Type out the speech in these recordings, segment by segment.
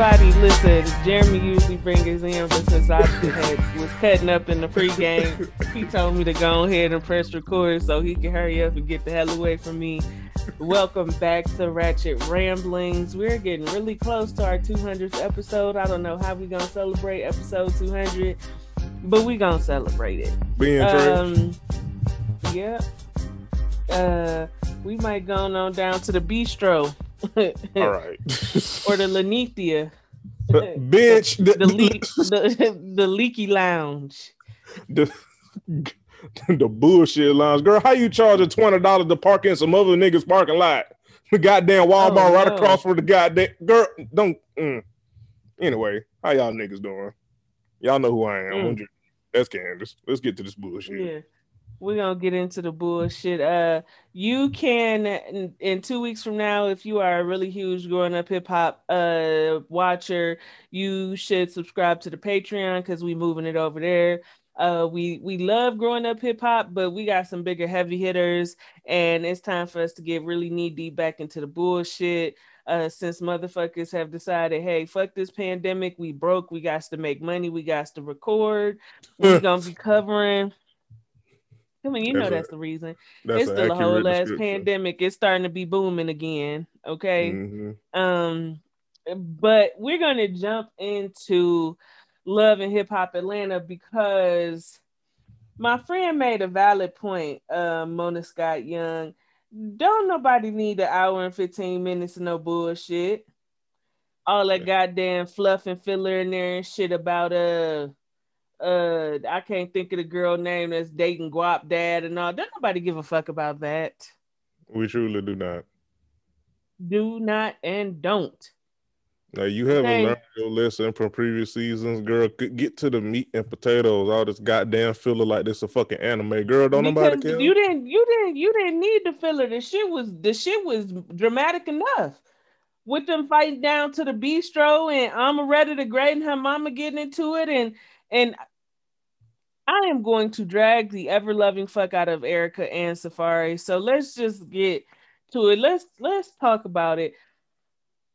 Everybody, listen. Jeremy usually brings his in, but since I had, was cutting up in the pregame, he told me to go ahead and press record so he can hurry up and get the hell away from me. Welcome back to Ratchet Ramblings. We're getting really close to our 200th episode. I don't know how we're gonna celebrate episode 200, but we're gonna celebrate it. Being Um, yeah. Uh, we might go on down to the bistro. All right. or the Lanithia. Bitch. The, the, leak, the, the leaky lounge. the, the bullshit lounge. Girl, how you charging $20 to park in some other niggas parking lot? The goddamn Walmart Oh, right no. across from the goddamn girl. Don't mm. anyway, how y'all niggas doing? Y'all know who I am. Mm. That's Candace. Let's get to this bullshit. Yeah. We're gonna get into the bullshit. Uh you can in, in two weeks from now, if you are a really huge growing up hip hop uh watcher, you should subscribe to the Patreon because we moving it over there. Uh we we love growing up hip hop, but we got some bigger heavy hitters, and it's time for us to get really knee deep back into the bullshit. Uh, since motherfuckers have decided, hey, fuck this pandemic, we broke, we got to make money, we got to record, we're gonna be covering. I mean, you know That's a- the reason. That's it's still a whole last pandemic. It's starting to be booming again. Okay. Mhm. Um, but we're gonna jump into Love and Hip Hop Atlanta because my friend made a valid point, uh, Mona Scott Young. Don't nobody need an hour and 15 minutes of no bullshit. All that goddamn fluff and filler in there and shit about uh uh I can't think of the girl name that's dating Guap Dad and all. Don't nobody give a fuck about that. We truly do not. Do not and don't. Now you haven't learned your lesson from previous seasons, girl. Get to the meat and potatoes. All this goddamn filler like this a fucking anime, girl. Don't nobody Because care. You didn't you didn't you didn't need the filler. The shit was the shit was dramatic enough. With them fighting down to the bistro and I'm ready to grade and her mama getting into it and and I am going to drag the ever loving fuck out of Erica and Safaree. So let's just get to it. Let's let's talk about it.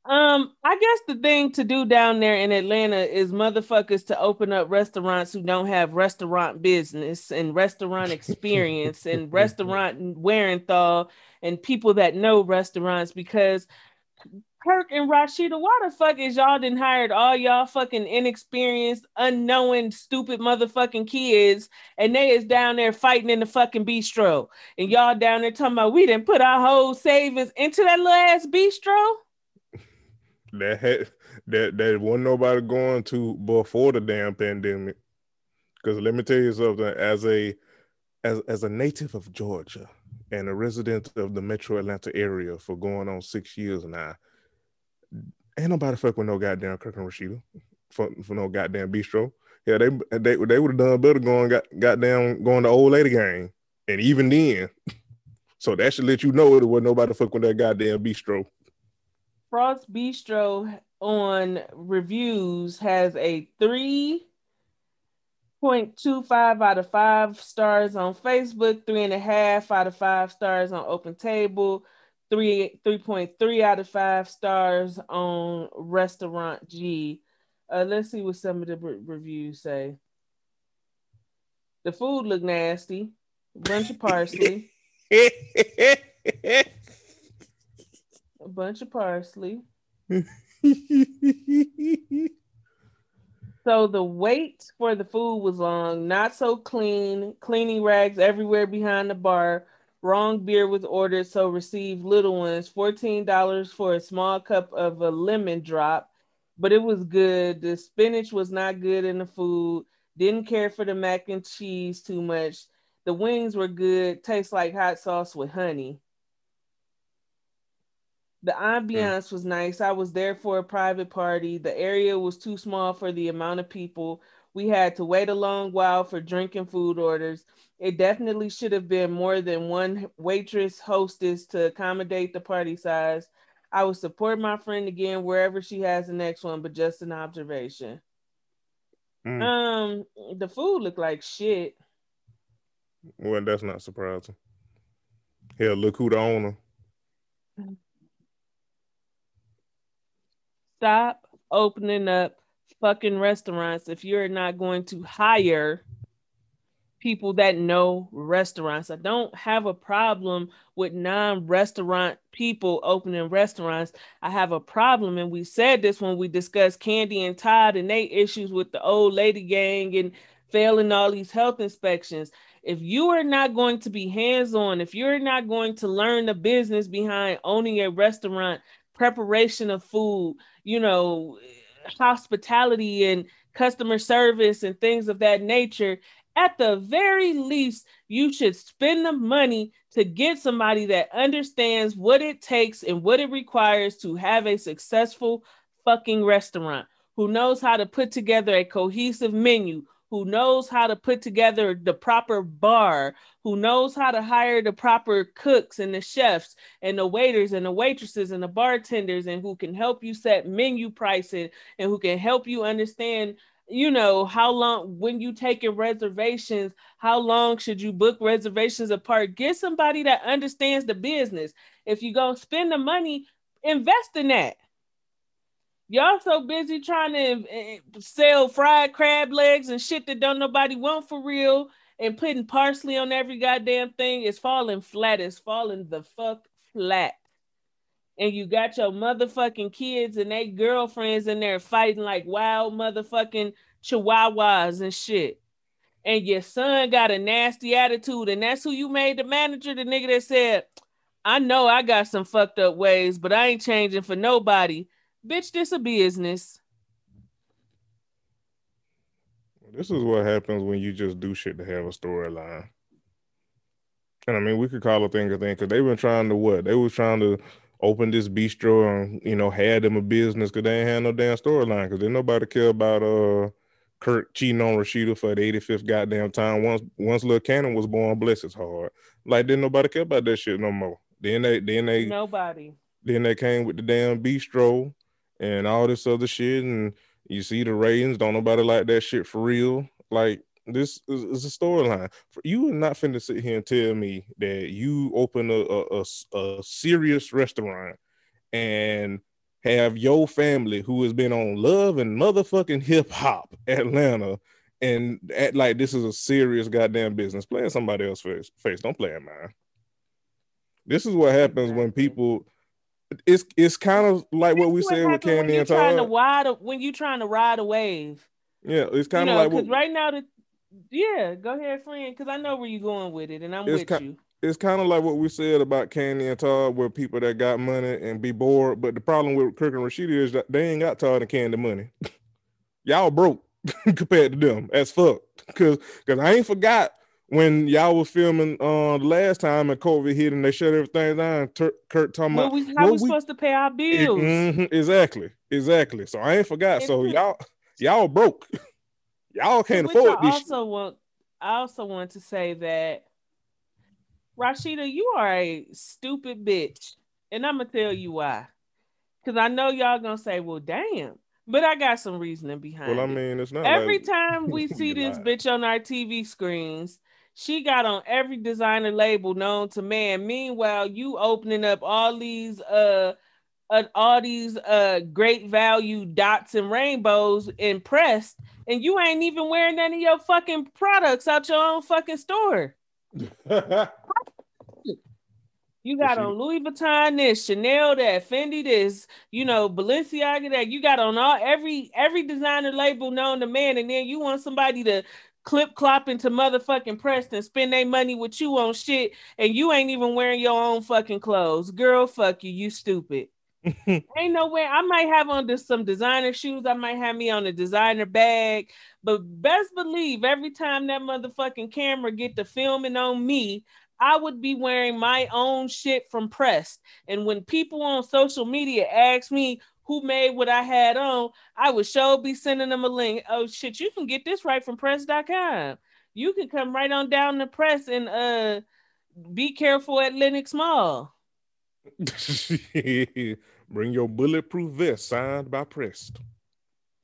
Um, I guess the thing to do down there in Atlanta is motherfuckers to open up restaurants who don't have restaurant business and restaurant experience and restaurant Wearenthal and people that know restaurants because Kirk and Rasheeda, why the fuck is y'all done hired all y'all fucking inexperienced, unknowing, stupid motherfucking kids and they is down there fighting in the fucking bistro and y'all down there talking about we didn't put our whole savings into that little ass bistro? that had that that wasn't nobody going to before the damn pandemic. Because let me tell you something, as a as as a native of Georgia and a resident of the Metro Atlanta area for going on six years now, ain't nobody fuck with no goddamn Kirk and Rasheeda for, for no goddamn bistro. Yeah, they they they would have done better going got goddamn going to old lady gang. And even then, so that should let you know it wasn't nobody fuck with that goddamn bistro. Frost Bistro on reviews has a 3.25 out of 5 stars on Facebook, three and a half out of 5 stars on Open Table, three 3.3 out of 5 stars on Restaurant G. Uh, let's see what some of the re- reviews say. The food looked nasty. Bunch of parsley. A bunch of parsley. So the wait for the food was long, not so clean, cleaning rags everywhere behind the bar. Wrong beer was ordered, so received little ones. $14 for a small cup of a lemon drop, but it was good. The spinach was not good in the food. Didn't care for the mac and cheese too much. The wings were good, tastes like hot sauce with honey. The ambiance was nice. I was there for a private party. The area was too small for the amount of people. We had to wait a long while for drinking food orders. It definitely should have been more than one waitress hostess to accommodate the party size. I would support my friend again wherever she has the next one, but just an observation. Mm. Um, the food looked like shit. Well, that's not surprising. Hell, look who the owner. Stop opening up fucking restaurants if you're not going to hire people that know restaurants. I don't have a problem with non-restaurant people opening restaurants. I have a problem, and we said this when we discussed Kandi and Todd and they issues with the old lady gang and failing all these health inspections. If you are not going to be hands-on, if you're not going to learn the business behind owning a restaurant, preparation of food, you know, hospitality and customer service and things of that nature, at the very least, you should spend the money to get somebody that understands what it takes and what it requires to have a successful fucking restaurant, who knows how to put together a cohesive menu, who knows how to put together the proper bar, who knows how to hire the proper cooks and the chefs and the waiters and the waitresses and the bartenders, and who can help you set menu pricing and who can help you understand you know how long when you taking reservations how long should you book reservations apart? Get somebody that understands the business. If you go spend the money invest in that y'all so busy trying to eh, sell fried crab legs and shit that don't nobody want for real and putting parsley on every goddamn thing is falling flat it's falling the fuck flat and you got your motherfucking kids and they girlfriends in there fighting like wild motherfucking chihuahuas and shit. And your son got a nasty attitude, and that's who you made the manager, the nigga that said, I know I got some fucked up ways, but I ain't changing for nobody. Bitch, this a business. This is what happens when you just do shit to have a storyline. And I mean, we could call a thing a thing because they've been trying to what? They was trying to open this bistro and you know had them a business because they ain't had no damn storyline because didn't nobody care about uh Kirk cheating on Rasheeda for the 85th goddamn time. Once once little Kannon was born, bless his heart. Like didn't nobody care about that shit no more. Then they then they nobody. Then they came with the damn bistro and all this other shit, and you see the ratings. Don't nobody like that shit for real. Like this is, is a storyline. You are not finna sit here and tell me that you open a, a, a, a serious restaurant and have your family who has been on love and motherfucking hip hop Atlanta and act like this is a serious goddamn business. Playing somebody else's face, face. don't play in mine. This is what happens when people. It's it's kind of like what we said with Kandi and Todd. To ride a, when you're trying to ride a wave. Yeah, it's kind of you know, like because right now the yeah, go ahead, friend, because I know where you're going with it, and I'm with ki- you. It's kind of like what we said about Kandi and Todd, where people that got money and be bored. But the problem with Kirk and Rasheeda is that they ain't got Todd and Kandi money. y'all broke compared to them as fuck. Cause, cause I ain't forgot when y'all was filming uh the last time and COVID hit and they shut everything down. Tur- Kirk talking well, about we, how we, we supposed to pay our bills. mm-hmm, exactly, exactly. So I ain't forgot. so y'all y'all broke. Y'all can't Which afford I this. Also want I also want to say that Rasheeda, you are a stupid bitch, and I'm gonna tell you why. Because I know y'all gonna say, "Well, damn," but I got some reasoning behind. It. Well, I mean, it's not every like... time we see this bitch on our TV screens. She got on every designer label known to man. Meanwhile, you opening up all these uh uh, all these uh great value dots and rainbows impressed, and you ain't even wearing any of your fucking products out your own fucking store. you got on Louis Vuitton this, Chanel that, Fendi this, you know, Balenciaga that. You got on all every every designer label known to man, and then you want somebody to clip clop into motherfucking Preston, spend their money with you on shit, and you ain't even wearing your own fucking clothes. Girl, fuck you, you stupid. Ain't no way. I might have on this, some designer shoes. I might have me on a designer bag. But best believe every time that motherfucking camera get the filming on me, I would be wearing my own shit from Pressed. And when people on social media ask me who made what I had on, I would sure be sending them a link. Oh shit, you can get this right from press.com. You can come right on down the press and uh be careful at Lenox Mall. Bring your bulletproof vest signed by Pressed.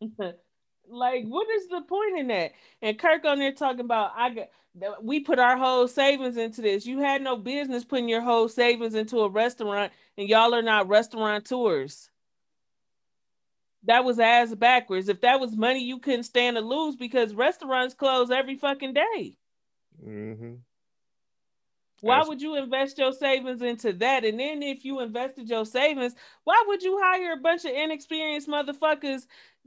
like, what is the point in that? And Kirk on there talking about I got we put our whole savings into this. You had no business putting your whole savings into a restaurant, and y'all are not restaurateurs. That was as backwards. If that was money you couldn't stand to lose because restaurants close every fucking day. Mm-hmm. Why would you invest your savings into that? And then if you invested your savings, why would you hire a bunch of inexperienced motherfuckers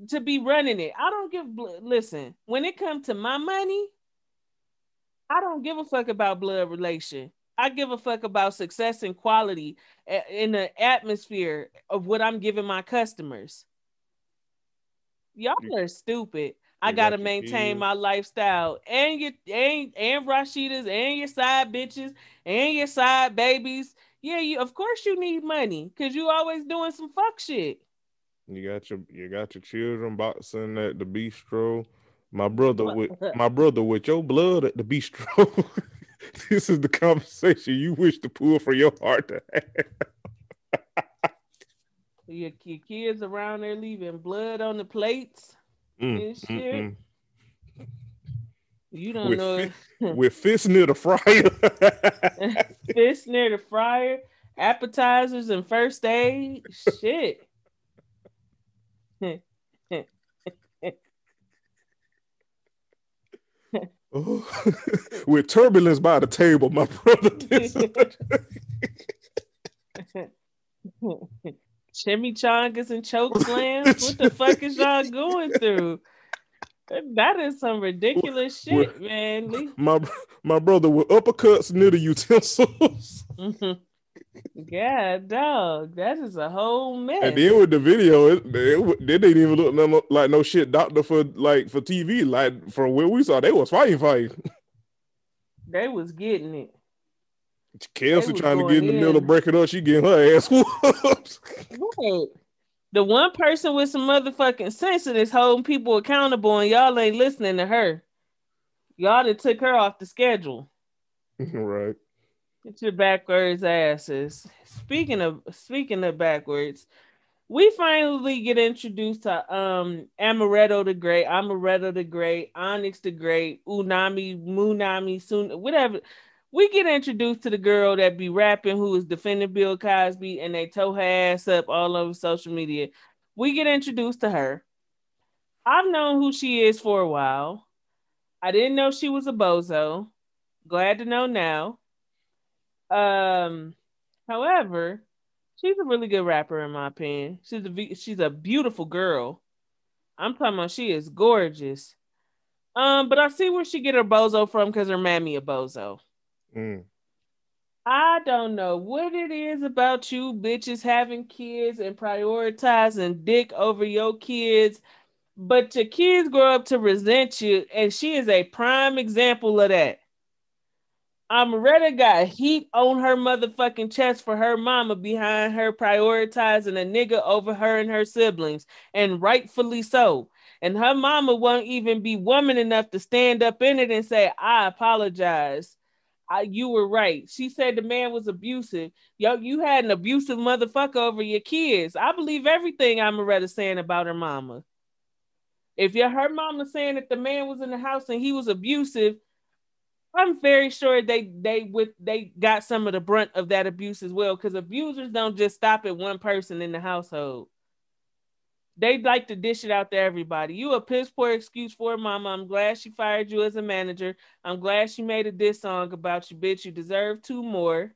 to be running it? I don't give listen, when it comes to my money, I don't give a fuck about blood relation. I give a fuck about success and quality in the atmosphere of what I'm giving my customers. Y'all mm. are stupid. I gotta maintain my lifestyle and your and and Rasheedas and your side bitches and your side babies. Yeah, you of course you need money because you always doing some fuck shit. You got your you got your children boxing at the bistro. My brother with my brother with your blood at the bistro. this is the conversation you wish to pull for your heart to have. Your, your kids around there leaving blood on the plates mm, and shit. Mm, mm. You don't with know. Fi- with fists near the fryer. fists near the fryer, appetizers and first aid. Shit. with turbulence by the table, my brother. Chimichangas and choke slams. what the fuck is y'all going through? That is some ridiculous shit, man. My my brother with uppercuts near the utensils. Yeah, dog. That is a whole mess. And then with the video, it, it, they didn't even look no, like no shit doctor for like for TV. Like from where we saw, they was fighting, fighting. They was getting it. Kelsey trying to get in the middle of breaking up. She getting her ass whooped. Right. The one person with some motherfucking sense is holding people accountable, and y'all ain't listening to her. Y'all that took her off the schedule. right. Get your backwards asses. Speaking of speaking of backwards, we finally get introduced to um Omeretta the Great, Omeretta the Great, Onyx the Great, Unami, Munami, soon whatever. We get introduced to the girl that be rapping who is defending Bill Cosby and they tow her ass up all over social media. We get introduced to her. I've known who she is for a while. I didn't know she was a bozo. Glad to know now. Um, however, she's a really good rapper in my opinion. She's a she's a beautiful girl. I'm talking about she is gorgeous. Um, but I see where she get her bozo from because her mammy a bozo. Mm. I don't know what it is about you bitches having kids and prioritizing dick over your kids, but your kids grow up to resent you, and she is a prime example of that. Omeretta got heat on her motherfucking chest for her mama behind her prioritizing a nigga over her and her siblings, and rightfully so. And her mama won't even be woman enough to stand up in it and say, I apologize. I, you were right. She said the man was abusive. Yo, you had an abusive motherfucker over your kids. I believe everything Omeretta saying about her mama. If you her mama saying that the man was in the house and he was abusive, I'm very sure they they with they got some of the brunt of that abuse as well because abusers don't just stop at one person in the household. They like to dish it out to everybody. You a piss poor excuse for mama. I'm glad she fired you as a manager. I'm glad she made a diss song about you, bitch. You deserve two more.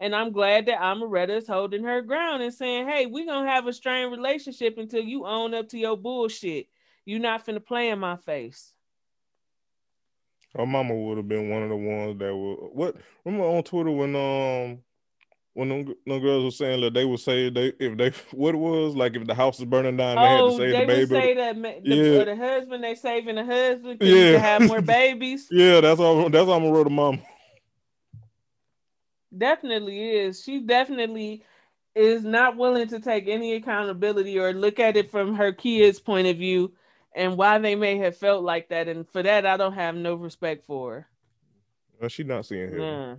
And I'm glad that Omeretta is holding her ground and saying, hey, we're gonna have a strained relationship until you own up to your bullshit. You're not finna play in my face. Her mama would have been one of the ones that would what remember on Twitter when um when them, them girls were saying that they would say they if they what it was like if the house is burning down oh, they had to oh, save the baby. Would say that the, yeah. the husband they saving the husband yeah. to have more babies. yeah, that's all that's all I'm gonna mom. Definitely is. She definitely is not willing to take any accountability or look at it from her kids' point of view and why they may have felt like that. And for that, I don't have no respect for her. Well, she not seeing. Yeah.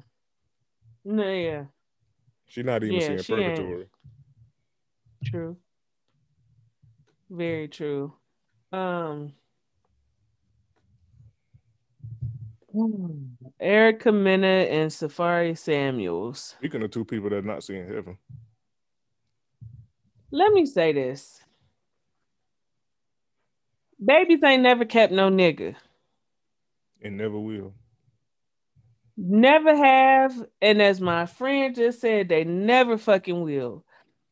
No, yeah. She not even Yeah, seeing she ain't. purgatory. True. Very true. Um Erica Mena and Safaree Samuels. Speaking of two people that not seeing heaven, Let me say this. Babies ain't never kept no nigga. and never will. Never have. And as my friend just said, they never fucking will.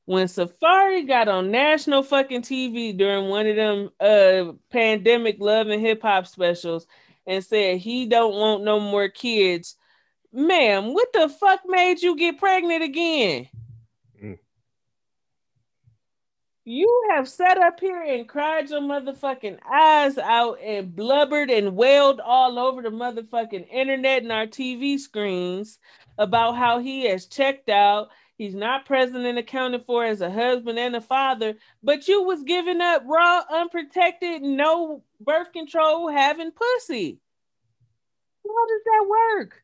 When Safaree got on national fucking TV during one of them uh pandemic love and hip hop specials and said he don't want no more kids, ma'am, what the fuck made you get pregnant again? Mm. You have sat up here and cried your motherfucking eyes out and blubbered and wailed all over the motherfucking internet and our TV screens about how he has checked out. He's not present and accounted for as a husband and a father, but you was giving up raw, unprotected, no birth control having pussy. How does that work?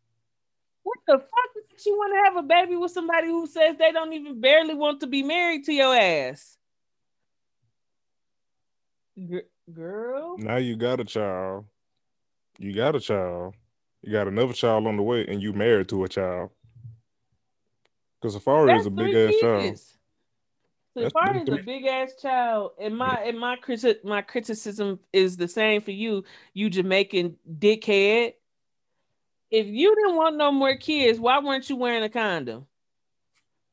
What the fuck makes you want to have a baby with somebody who says they don't even barely want to be married to your ass? Gr- girl, Now you got a child. You got a child. You got another child on the way, and you married to a child. Because Safaree that's is a big ass child. Safaree is a big ass child, and my and my criti- my criticism is the same for you, you Jamaican dickhead. If you didn't want no more kids, why weren't you wearing a condom?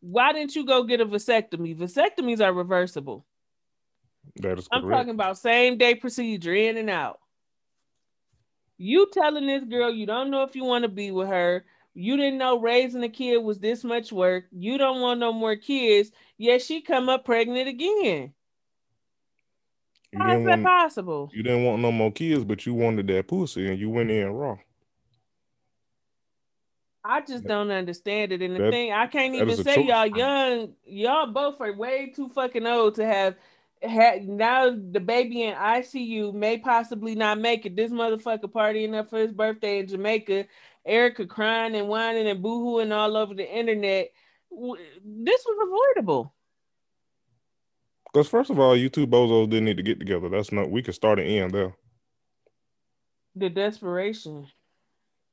Why didn't you go get a vasectomy? Vasectomies are reversible. That is I'm talking about same day procedure, in and out. You telling this girl you don't know if you want to be with her. You didn't know raising a kid was this much work. You don't want no more kids. Yet she come up pregnant again. you How is that want possible? you didn't want no more kids, but you wanted that pussy, and you went in raw. I just don't understand it. And the That- thing I can't even say y'all young, y'all both are way too fucking old to have had now the baby in ICU may possibly not make it. This motherfucker partying up for his birthday in Jamaica, Erica crying and whining and boohooing all over the internet. This was avoidable. Because first of all, you two bozos didn't need to get together. That's not. We could start an end there. The desperation.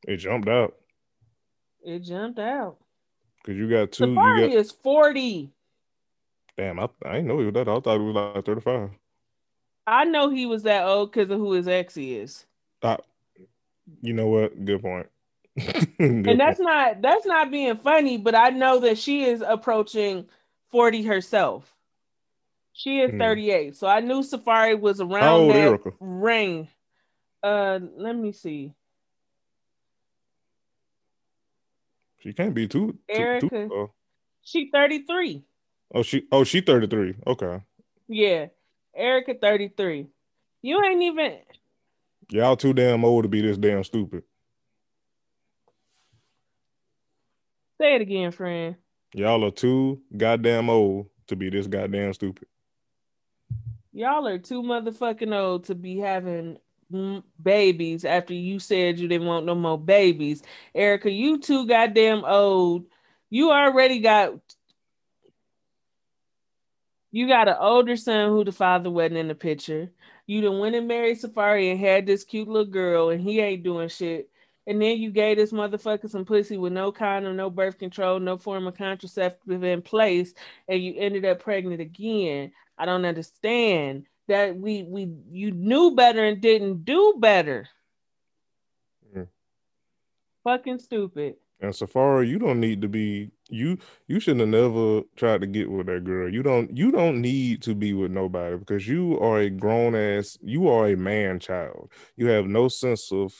It jumped out It jumped out. because you got two. Safaree You got is 40. Damn. I, I didn't know he was that. I thought he was like thirty five. I know he was that old because of who his ex is. You know what? Good point. Good and that's not that's not being funny, but I know that she is approaching 40 herself. She is Hmm. 38. So I knew Safaree was around that Erica? range. Uh let me see. She can't be too. too, Erica. too uh, She 33. Oh, she. Oh, she thirty three. Okay. Yeah. Erica 33. You ain't even Y'all too damn old to be this damn stupid. say it again, friend. Y'all are too goddamn old to be this goddamn stupid. Y'all are too motherfucking old to be having babies after you said you didn't want no more babies. Erica, you too goddamn old. You already got you got an older son who the father wasn't in the picture. You done went and married Safaree and had this cute little girl and he ain't doing shit. And then you gave this motherfucker some pussy with no condom, no birth control, no form of contraceptive in place, and you ended up pregnant again. I don't understand that we we you knew better and didn't do better. Mm. Fucking stupid. And Safaree, you don't need to be you. You shouldn't have never tried to get with that girl. You don't. You don't need to be with nobody because you are a grown ass. You are a man child. You have no sense of.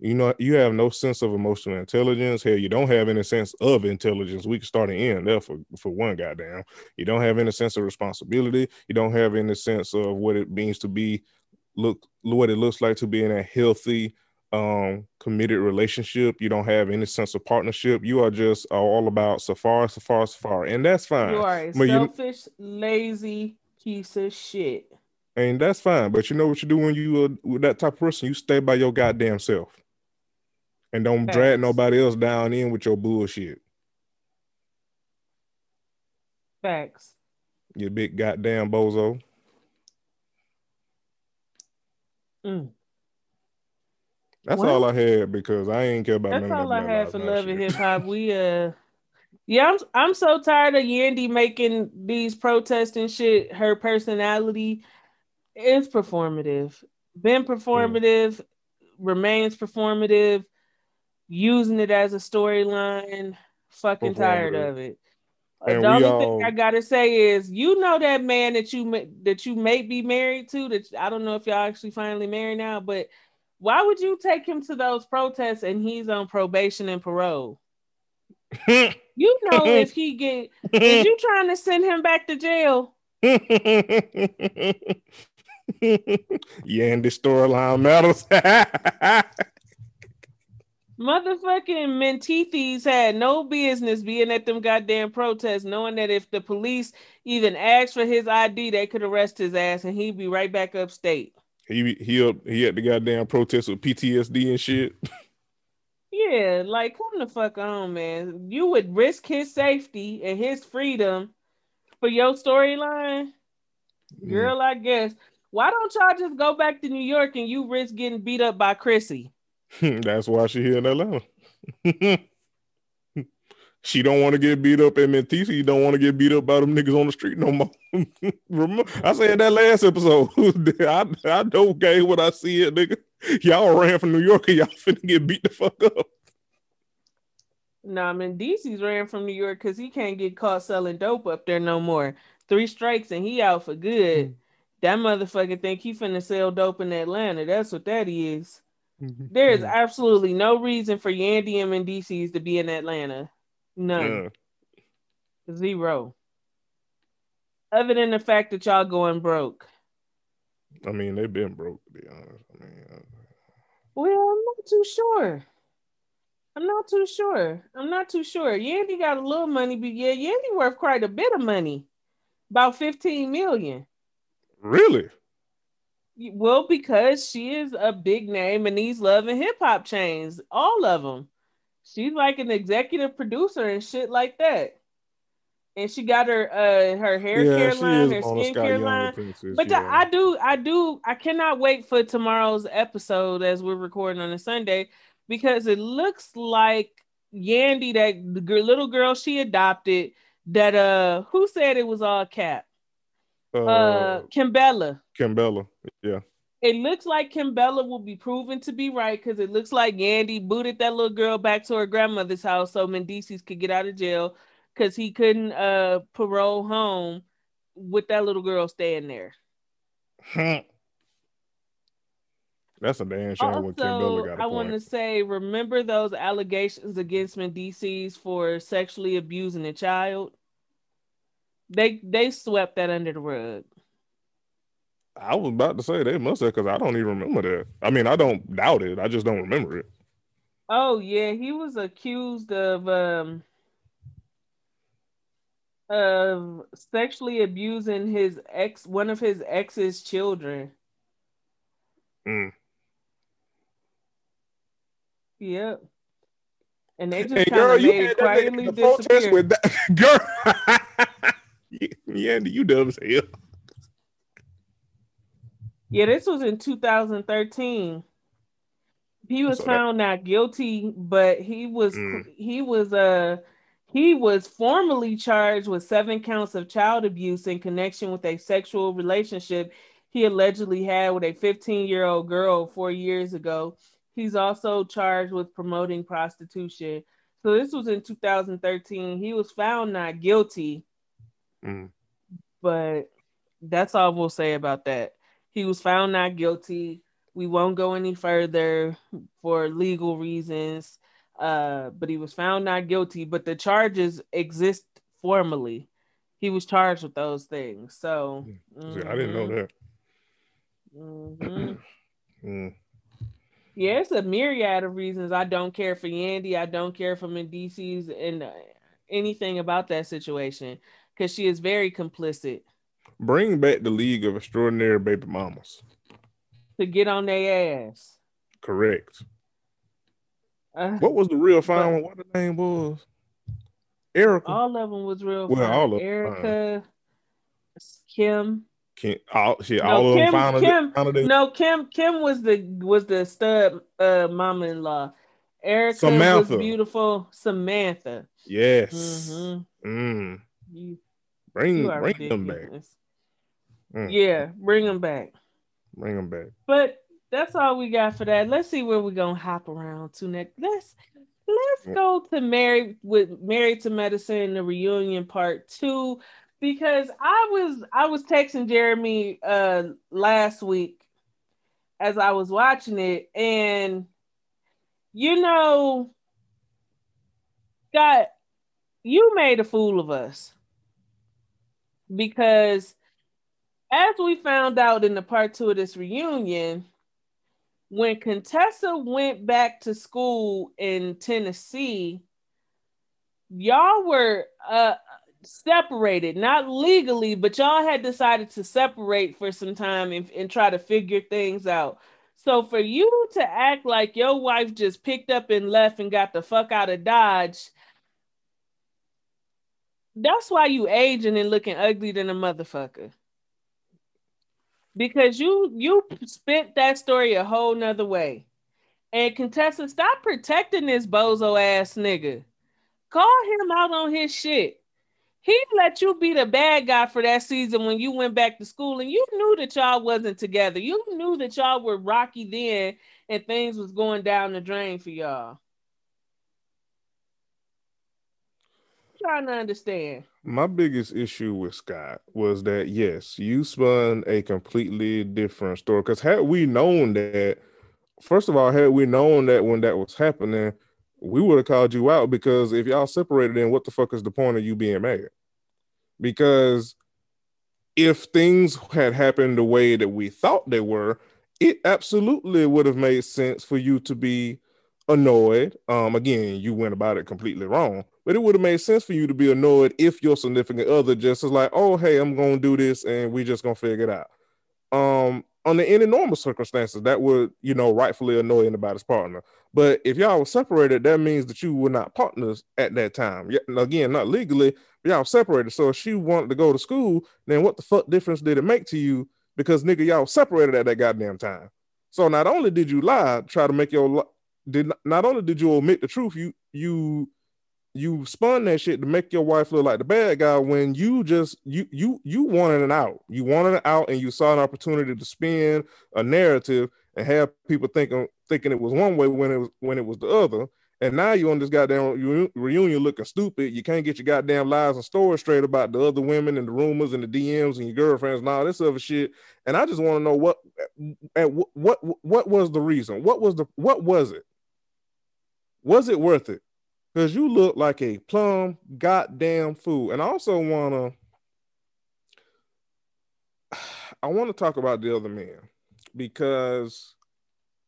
You know, you have no sense of emotional intelligence. Hell, you don't have any sense of intelligence. We can start and end there for, for one goddamn. You don't have any sense of responsibility. You don't have any sense of what it means to be look what it looks like to be in a healthy um committed relationship. You don't have any sense of partnership. You are just all about Safaree, Safaree, Safaree, and that's fine. You are a But you- selfish, lazy piece of shit. and that's fine. But you know what you do when you are with that type of person? You stay by your goddamn self, and don't drag nobody else down in with your bullshit. Facts. You big goddamn bozo. Mm. That's Well, all I had because I ain't care about That's all I had for love and hip hop. We uh yeah, I'm I'm so tired of Yandy making these protesting shit her personality. is performative. Been performative, remains performative, using it as a storyline. Fucking tired of it. And the only all- thing I gotta say is, you know that man that you that you may be married to. That I don't know if y'all actually finally married now, but why would you take him to those protests and he's on probation and parole? You know if he get is you trying to send him back to jail? Yandy storyline matters. Motherfucking Mendeecees had no business being at them goddamn protests, knowing that if the police even asked for his ID, they could arrest his ass and he'd be right back upstate. He he up he at the goddamn protest with PTSD and shit. Yeah, like come the fuck on, man. You would risk his safety and his freedom for your storyline, mm. girl. I guess. Why don't y'all just go back to New York and you risk getting beat up by Chrissy? That's why she here in Atlanta. she don't want to get beat up at Mendeecees. You don't want to get beat up by them niggas on the street no more. Remember, I said that last episode. I, I don't care what I see it, nigga. Y'all ran from New York and y'all finna get beat the fuck up. Nah, I mean DC's ran from New York because he can't get caught selling dope up there no more. Three strikes and he out for good. Mm-hmm. That motherfucker think he finna sell dope in Atlanta. That's what that is. Mm-hmm. There is mm-hmm. absolutely no reason for Yandy and Mendeecees to be in Atlanta. None. Yeah. Zero. Other than the fact that y'all going broke. I mean, they've been broke, to be honest. I mean, uh, Well, I'm not too sure. I'm not too sure. I'm not too sure. Yandy got a little money, but yeah, Yandy worth quite a bit of money. About 15 million. really? Well, because she is a big name in these love and hip hop chains, all of them. She's like an executive producer and shit like that. And she got her uh her hair care she line, her on the skin care line. princess, But yeah. the- I do, I do, I cannot wait for tomorrow's episode as we're recording on a Sunday because it looks like Yandy, that the little girl she adopted, that uh, who said it was all cap? uh, Uh, Kimbella. Kimbella. Yeah. It looks like Kimbella will be proven to be right because it looks like Yandy booted that little girl back to her grandmother's house so Mendeecees could get out of jail because he couldn't uh parole home with that little girl staying there. That's a damn shame Also, got I want to say, remember those allegations against Mendeecees for sexually abusing a child? They they swept that under the rug. I was about to say they must have because I don't even remember that. I mean, I don't doubt it. I just don't remember it. Oh yeah, he was accused of um of sexually abusing his ex one of his ex's children. Mm. Yep. And they just Hey, kind girl, of you had that quietly in disappear. with that girl. yeah, you dumb as hell. Yeah, this was in 2013. He was that- found not guilty, but he was Mm. he was uh he was formally charged with seven counts of child abuse in connection with a sexual relationship he allegedly had with a 15-year-old girl 4 years ago. He's also charged with promoting prostitution. So this was in 2013. He was found not guilty Mm. but that's all we'll say about that. He was found not guilty. We won't go any further for legal reasons. Uh, but he was found not guilty. But the charges exist formally. He was charged with those things. So See, I didn't know that. mhm, mhm. Mm. Yeah, it's a myriad of reasons I don't care for Yandy. I don't care for Mendeecees and anything about that situation because she is very complicit Bring back the League of Extraordinary Baby Mamas. to get on their ass. Correct. Uh, What was the real fine one? What the name was? Erica. all of them was real. Well, fine. all of Erica, Kim. Kim, all, shit, No, all of them Kim- found Kim- found it. No, Kim. Kim was the was the stud uh, mama-in-law. Erica Samantha. was beautiful. Samantha. Yes. Mhm. Mm. You, Bring, you bring them back. Mm. Yeah, bring them back. Bring them back. But that's all we got for that. Let's see where we're gonna hop around to next. Let's let's go to Married with Married to Medicine, the reunion part two, because I was I was texting Jeremy uh last week as I was watching it, and you know, Scott, you made a fool of us because as we found out in the part two of this reunion, when Contessa went back to school in Tennessee, y'all were uh, separated, not legally, but y'all had decided to separate for some time and, and try to figure things out. So for you to act like your wife just picked up and left and got the fuck out of Dodge, that's why you aging and looking ugly than a motherfucker because you you spent that story a whole nother way. And Contessa, stop protecting this bozo ass nigga. Call him out on his shit. He let you be the bad guy for that season when you went back to school, and you knew that y'all wasn't together. You knew that y'all were rocky then, and things was going down the drain for y'all. Trying to understand. My biggest issue with Scott was that yes, you spun a completely different story. Because had we known that, first of all, had we known that when that was happening, we would have called you out. Because if y'all separated, then what the fuck is the point of you being mad? Because if things had happened the way that we thought they were, it absolutely would have made sense for you to be annoyed. Um, again, you went about it completely wrong, but it would have made sense for you to be annoyed if your significant other just was like, "Oh, hey, I'm gonna do this, and we just gonna figure it out." Um, under any normal circumstances, that would you know rightfully annoy anybody's partner. But if y'all were separated, that means that you were not partners at that time. Again, not legally, but y'all separated. So if she wanted to go to school, then what the fuck difference did it make to you? Because nigga, y'all separated at that goddamn time. So not only did you lie, try to make your did not, only did you omit the truth, you you you spun that shit to make your wife look like the bad guy when you just you you you wanted an out. You wanted an out, and you saw an opportunity to spin a narrative and have people thinking thinking it was one way when it was when it was the other. And now you on this goddamn reu- reunion looking stupid. You can't get your goddamn lies and stories straight about the other women and the rumors and the DMs and your girlfriends and all this other shit. And I just want to know what at what what what was the reason? What was the what was it? Was it worth it? Because you look like a plum goddamn fool. And I also wanna I want to talk about the other man because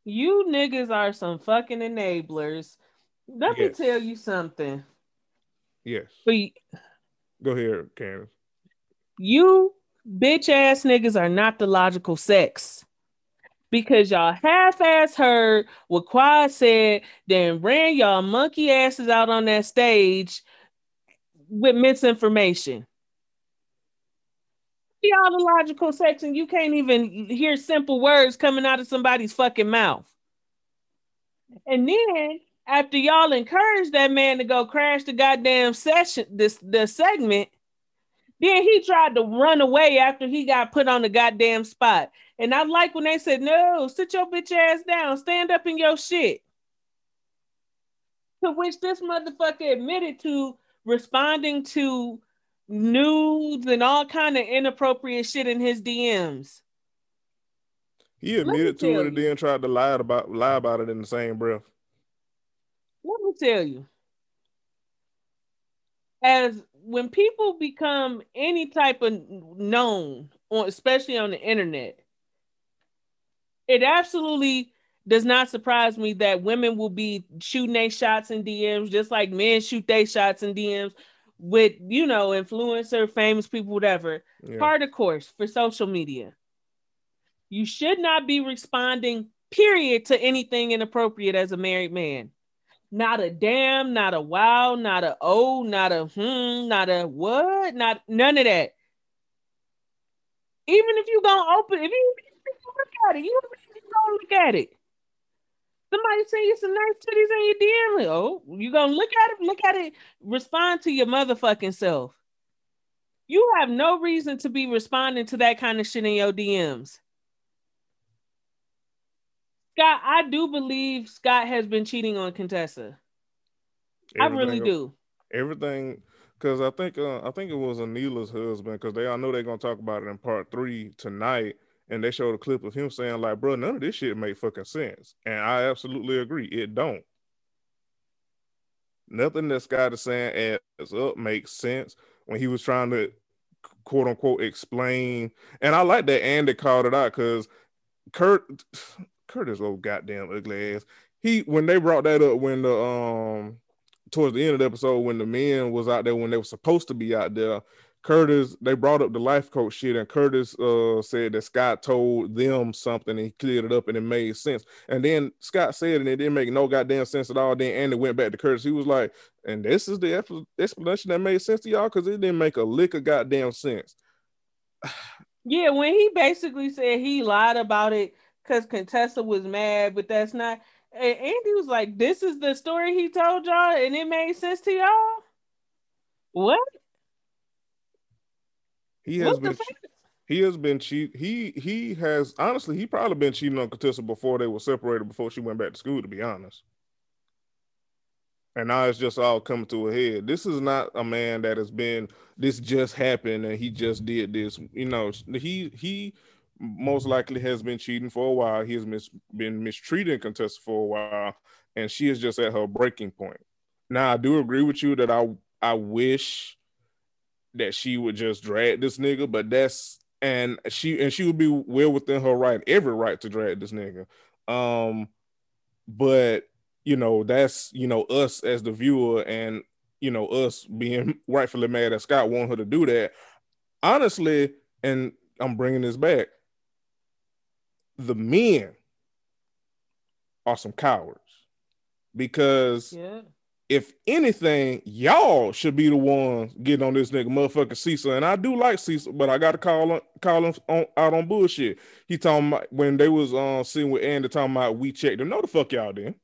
You niggas are some fucking enablers. Let Yes. me tell you something. yes, For go ahead, Candace. you bitch ass niggas are not the logical sex. Because y'all half ass heard what Quad said, then ran y'all monkey asses out on that stage with misinformation. Y'all the logical and you can't even hear simple words coming out of somebody's fucking mouth. And then after y'all encouraged that man to go crash the goddamn session, this the segment, then he tried to run away after he got put on the goddamn spot. And I like when they said, "No, sit your bitch ass down, stand up in your shit." To which this motherfucker admitted to responding to nudes and all kind of inappropriate shit in his DMs. He admitted to it and then tried to lie about lie about it in the same breath. Let me tell you. As when people become any type of known, on especially on the internet, it absolutely does not surprise me that women will be shooting their shots in DMs just like men shoot their shots in DMs with you know influencer, famous people, whatever. Yeah. Part of course for social media. You should not be responding, period, to anything inappropriate as a married man. Not a damn, not a wow, not a oh, not a hmm, not a what, not none of that. Even if you gonna open, if you, if you look at it, you gonna look at it. Somebody send you some nice titties in your DM. Oh, you gonna look at it? Look at it. Respond to your motherfucking self. You have no reason to be responding to that kind of shit in your DMs. Scott, I do believe Scott has been cheating on Contessa. I really do. Everything, because I think uh, I think it was Anila's husband, because they all know they're gonna talk about it in part three tonight, and they showed a clip of him saying like, "Bro, none of this shit make fucking sense," and I absolutely agree, it don't. Nothing that Scott is saying adds up makes sense when he was trying to quote unquote explain, and I like that Andy called it out because Kurt, Kurt is old goddamn ugly ass. He when they brought that up when the um towards the end of the episode when the men was out there when they were supposed to be out there. Curtis, they brought up the life coach shit, and Curtis uh, said that Scott told them something and he cleared it up and it made sense. And then Scott said, and it didn't make no goddamn sense at all. Then Andy went back to Curtis. He was like, and this is the explanation that made sense to y'all because it didn't make a lick of goddamn sense. Yeah, when he basically said he lied about it because Contessa was mad, but that's not. And Andy was like, "This is the story he told y'all, and it made sense to y'all." What? He has What been he has been cheat. He he has honestly he probably been cheating on Contessa before they were separated before she went back to school. To be honest, and now it's just all coming to a head. This is not a man that has been. This just happened and he just did this. You know, he he most likely has been cheating for a while. He has mis- been mistreating Contessa for a while, and she is just at her breaking point. Now, I do agree with you that I I wish that she would just drag this nigga, but that's and she and she would be well within her right, every right to drag this nigga. Um, but you know, that's you know, us as the viewer and you know, us being rightfully mad at Scott want her to do that. Honestly, and I'm bringing this back, the men are some cowards because Yeah. If anything, y'all should be the ones getting on this nigga motherfucking Cecil. And I do like Cecil, but I gotta call on call him on, out on bullshit. He talking about when they was um sitting with Andy talking about we checked him. No the fuck y'all did.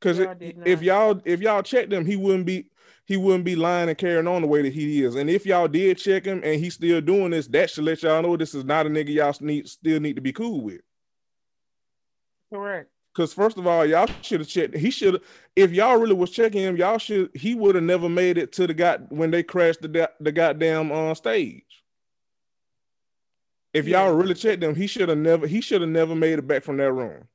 Cause Y'all it- did if y'all if y'all checked him, he wouldn't be he wouldn't be lying and carrying on the way that he is. And if y'all did check him and he's still doing this, that should let y'all know this is not a nigga y'all need still need to be cool with. Correct. Because first of all, y'all should have checked. He should, have, if y'all really was checking him, y'all should. He would have never made it to the god when they crashed the the goddamn uh, stage. If y'all really checked him, he should have never. He should have never made it back from that room.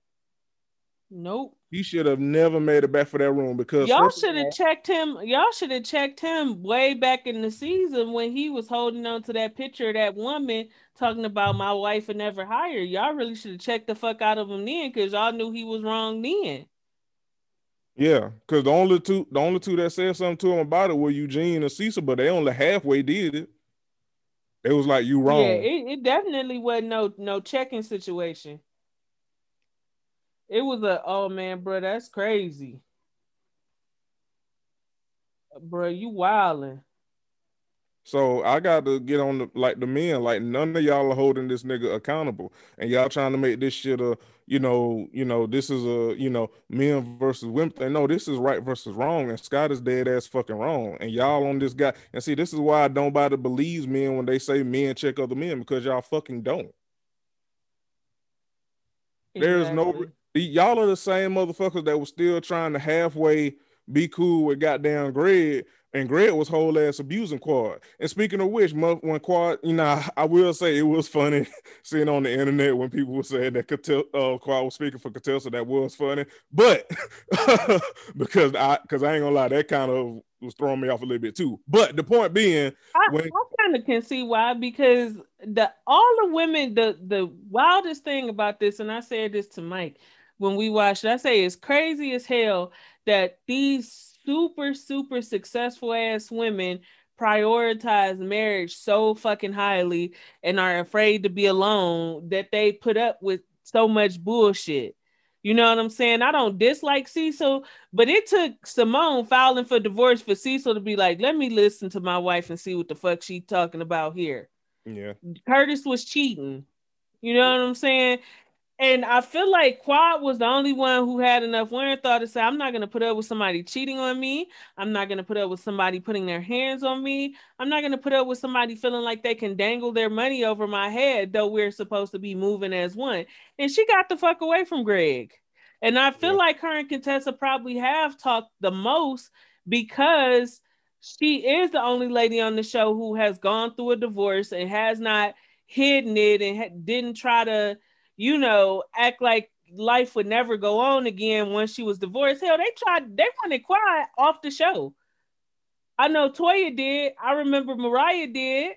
Nope. He should have never made it back for that room because Y'all should have checked him. Y'all should have checked him way back in the season when he was holding on to that picture of that woman talking about my wife would never hire. Y'all really should have checked the fuck out of him then because y'all knew he was wrong then. Yeah, because the only two, the only two that said something to him about it were Eugene and Cecil, but they only halfway did it. It was like you wrong. Yeah, it, it definitely wasn't no no checking situation. It was a oh man, bro, that's crazy. Bro, you wilding. So I got to get on the like the men. Like none of y'all are holding this nigga accountable, and y'all trying to make this shit a you know you know this is a you know men versus women. thing. No, this is right versus wrong, and Scott is dead ass fucking wrong. And y'all on this guy. And see, this is why nobody believes men when they say men check other men because y'all fucking don't. There's no Exactly. Y'all are the same motherfuckers that was still trying to halfway be cool with goddamn Greg, and Greg was whole ass abusing Quad. And speaking of which, when Quad, you know, I will say it was funny seeing on the internet when people were saying that Catel, uh, Quad was speaking for Catel, so that was funny. But because I, because I ain't gonna lie, that kind of was throwing me off a little bit too. But the point being, I, when- I kind of can see why because the all the women the the wildest thing about this and I said this to Mike when we watched it. I say it's crazy as hell that these super, super successful ass women prioritize marriage so fucking highly and are afraid to be alone that they put up with so much bullshit. You know what I'm saying? I don't dislike Cecil, but it took Simone filing for divorce for Cecil to be like, let me listen to my wife and see what the fuck she talking about here. Yeah. Curtis was cheating. You know what I'm saying? And I feel like Quad was the only one who had enough thought to say, I'm not going to put up with somebody cheating on me. I'm not going to put up with somebody putting their hands on me. I'm not going to put up with somebody feeling like they can dangle their money over my head, though we're supposed to be moving as one. And she got the fuck away from Greg. And I feel yeah. like her and Contessa probably have talked the most because she is the only lady on the show who has gone through a divorce and has not hidden it and ha- didn't try to you know, act like life would never go on again once she was divorced. Hell, they tried, they wanted quiet off the show. I know Toya did. I remember Mariah did.